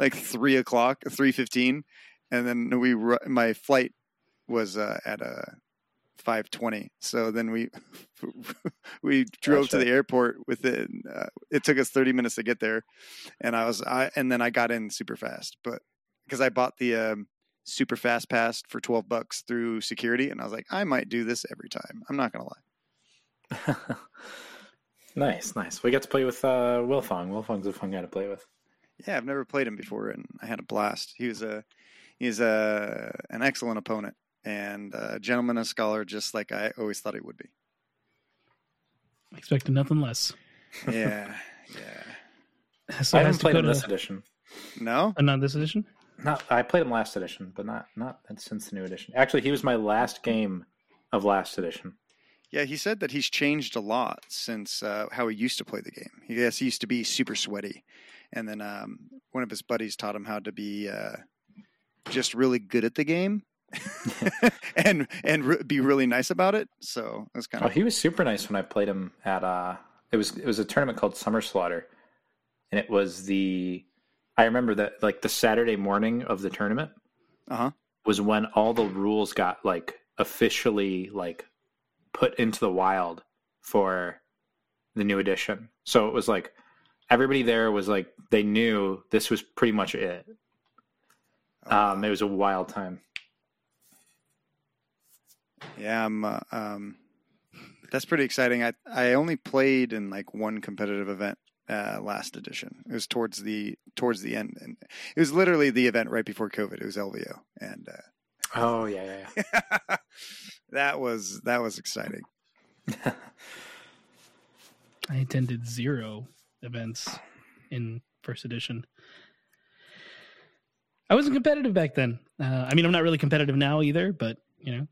Like three o'clock, three fifteen, and then we my flight was uh, at a five twenty. So then we [LAUGHS] we drove to the airport within. Uh, it took us thirty minutes to get there, and I was I and then I got in super fast, but because I bought the um, super fast pass for twelve bucks through security, and I was like, I might do this every time. I'm not gonna lie. [LAUGHS] nice, nice. We got to play with uh, Wilfong. Wilfong's a fun guy to play with. Yeah, I've never played him before, and I had a blast. He was a he's a an excellent opponent and a gentleman, a scholar, just like I always thought he would be. Expecting nothing less. Yeah, [LAUGHS] yeah. So I haven't played him Dakota, this edition. No, uh, not this edition. Not, I played him last edition, but not not since the new edition. Actually, he was my last game of last edition. yeah. He said that he's changed a lot since uh, how he used to play the game. He guess he used to be super sweaty, and then um, one of his buddies taught him how to be uh, just really good at the game. [LAUGHS] [LAUGHS] and and re- be really nice about it. So that's kind of. Oh, he was super nice when I played him at uh it was it was a tournament called Summer Slaughter. And it was the I remember that like the Saturday morning of the tournament uh huh. was when all the rules got like officially like put into the wild for the new edition. So it was like everybody there was like they knew this was pretty much it. Um it was a wild time. Yeah, I'm. Uh, um, that's pretty exciting. I I only played in like one competitive event uh, last edition. It was towards the towards the end, and it was literally the event right before COVID. It was LVO, and Oh yeah, yeah, uh, [LAUGHS] that was that was exciting. [LAUGHS] I attended zero events in first edition. I wasn't competitive back then. Uh, I mean, I'm not really competitive now either, but you know,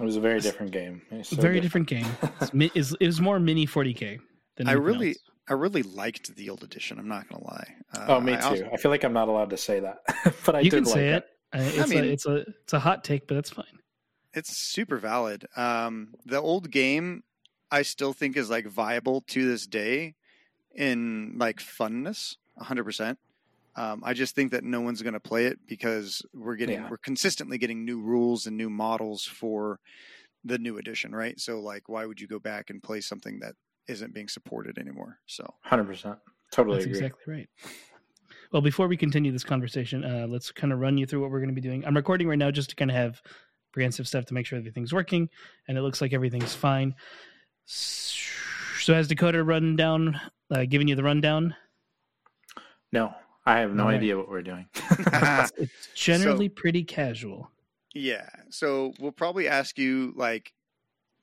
it was a very different game. So very different, game. It's, mi- it's, it was more mini 40k than I really else. I really liked the old edition. I'm not gonna lie. Uh, Oh, me I too. also- I feel like I'm not allowed to say that, [LAUGHS] but I you did can say like it. Uh, it's, mean- a, it's a it's a hot take, but that's fine. It's super valid. Um, the old game, I still think is like viable to this day in like funness, hundred percent. Um, I just think that no one's going to play it because we're getting Yeah. we're consistently getting new rules and new models for the new edition, right? So like, why would you go back and play something that isn't being supported anymore? So Hundred percent. Totally That's agree. exactly right. Well, before we continue this conversation, uh, let's kind of run you through what we're going to be doing. I'm recording right now just to kind of have prehensive stuff to make sure everything's working, and it looks like everything's fine. So, has Dakota run down, uh, giving you the rundown? No, I have no All right. idea what we're doing. [LAUGHS] It's generally pretty casual. Yeah. So we'll probably ask you like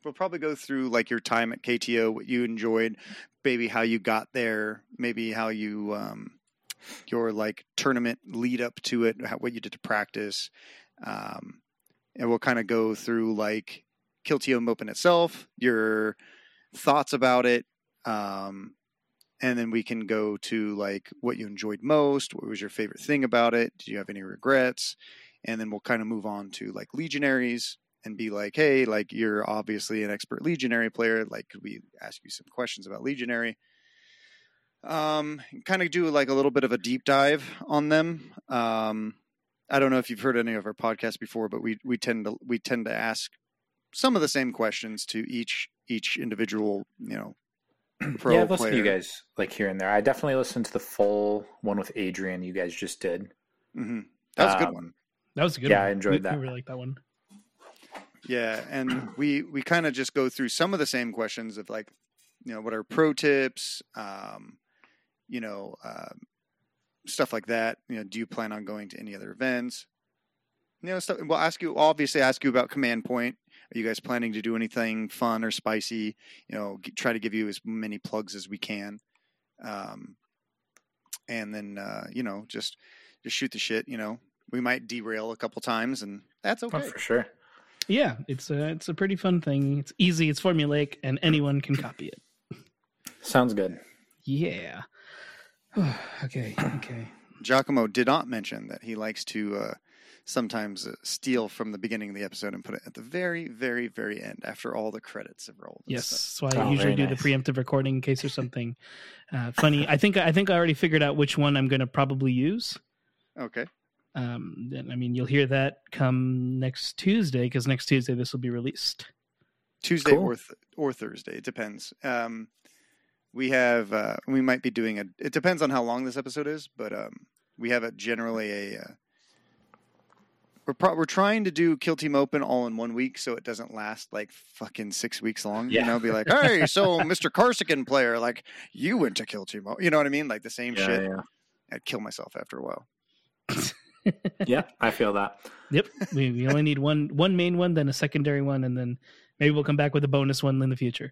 we'll probably go through like your time at KTO, what you enjoyed, maybe how you got there, maybe how you um your like tournament lead up to it, how, what you did to practice. Um and we'll kind of go through like Kill Team Open itself, your thoughts about it, um and then we can go to like what you enjoyed most, what was your favorite thing about it, did you have any regrets? and then we'll kind of move on to like legionaries and be like hey like you're obviously an expert legionary player like could we ask you some questions about legionary um kind of do like a little bit of a deep dive on them um i don't know if you've heard any of our podcasts before but we we tend to we tend to ask some of the same questions to each each individual you know [CLEARS THROAT] pro yeah, I've listened to you guys like here and there. I definitely listened to the full one with Adrian you guys just did. hmm that was a good Um, one That was a good Yeah, one. I enjoyed We- that. We really like that one. Yeah, and [CLEARS THROAT] we we kind of just go through some of the same questions of like, you know, what are pro tips, um, you know, um stuff like that. You know, do you plan on going to any other events? You know, stuff. We'll ask you obviously ask you about Command Point. Are you guys planning to do anything fun or spicy? You know, g- try to give you as many plugs as we can, um, and then uh, you know just just shoot the shit. You know, we might derail a couple times, and that's Oh, okay. for sure. Yeah, it's a it's a pretty fun thing. It's easy. It's formulaic, and anyone can copy it. Sounds good. Yeah. [SIGHS] okay. Okay. Giacomo did not mention that he likes to uh, sometimes uh, steal from the beginning of the episode and put it at the very, very, very end after all the credits have rolled. Yes, stuff. that's I Oh, usually do nice. the preemptive recording in case there's something uh, funny. I think I think I already figured out which one I'm going to probably use. Okay. Um, then I mean, you'll hear that come next Tuesday because next Tuesday this will be released. Tuesday Cool. or th- or Thursday. It depends. Um, we have uh, we might be doing a. It depends on how long this episode is, but um, we have a generally a. Uh, we're pro- we're trying to do Kill Team Open all in one week, so it doesn't last like fucking six weeks long. Yeah. You know, be like, [LAUGHS] hey, so Mr. Corsican player, like you went to Kill Team Open. You know what I mean? Like the same Yeah, shit. yeah. I'd kill myself after a while. [LAUGHS] yeah, I feel that. Yep, we, we only need one one main one, then a secondary one, and then maybe we'll come back with a bonus one in the future.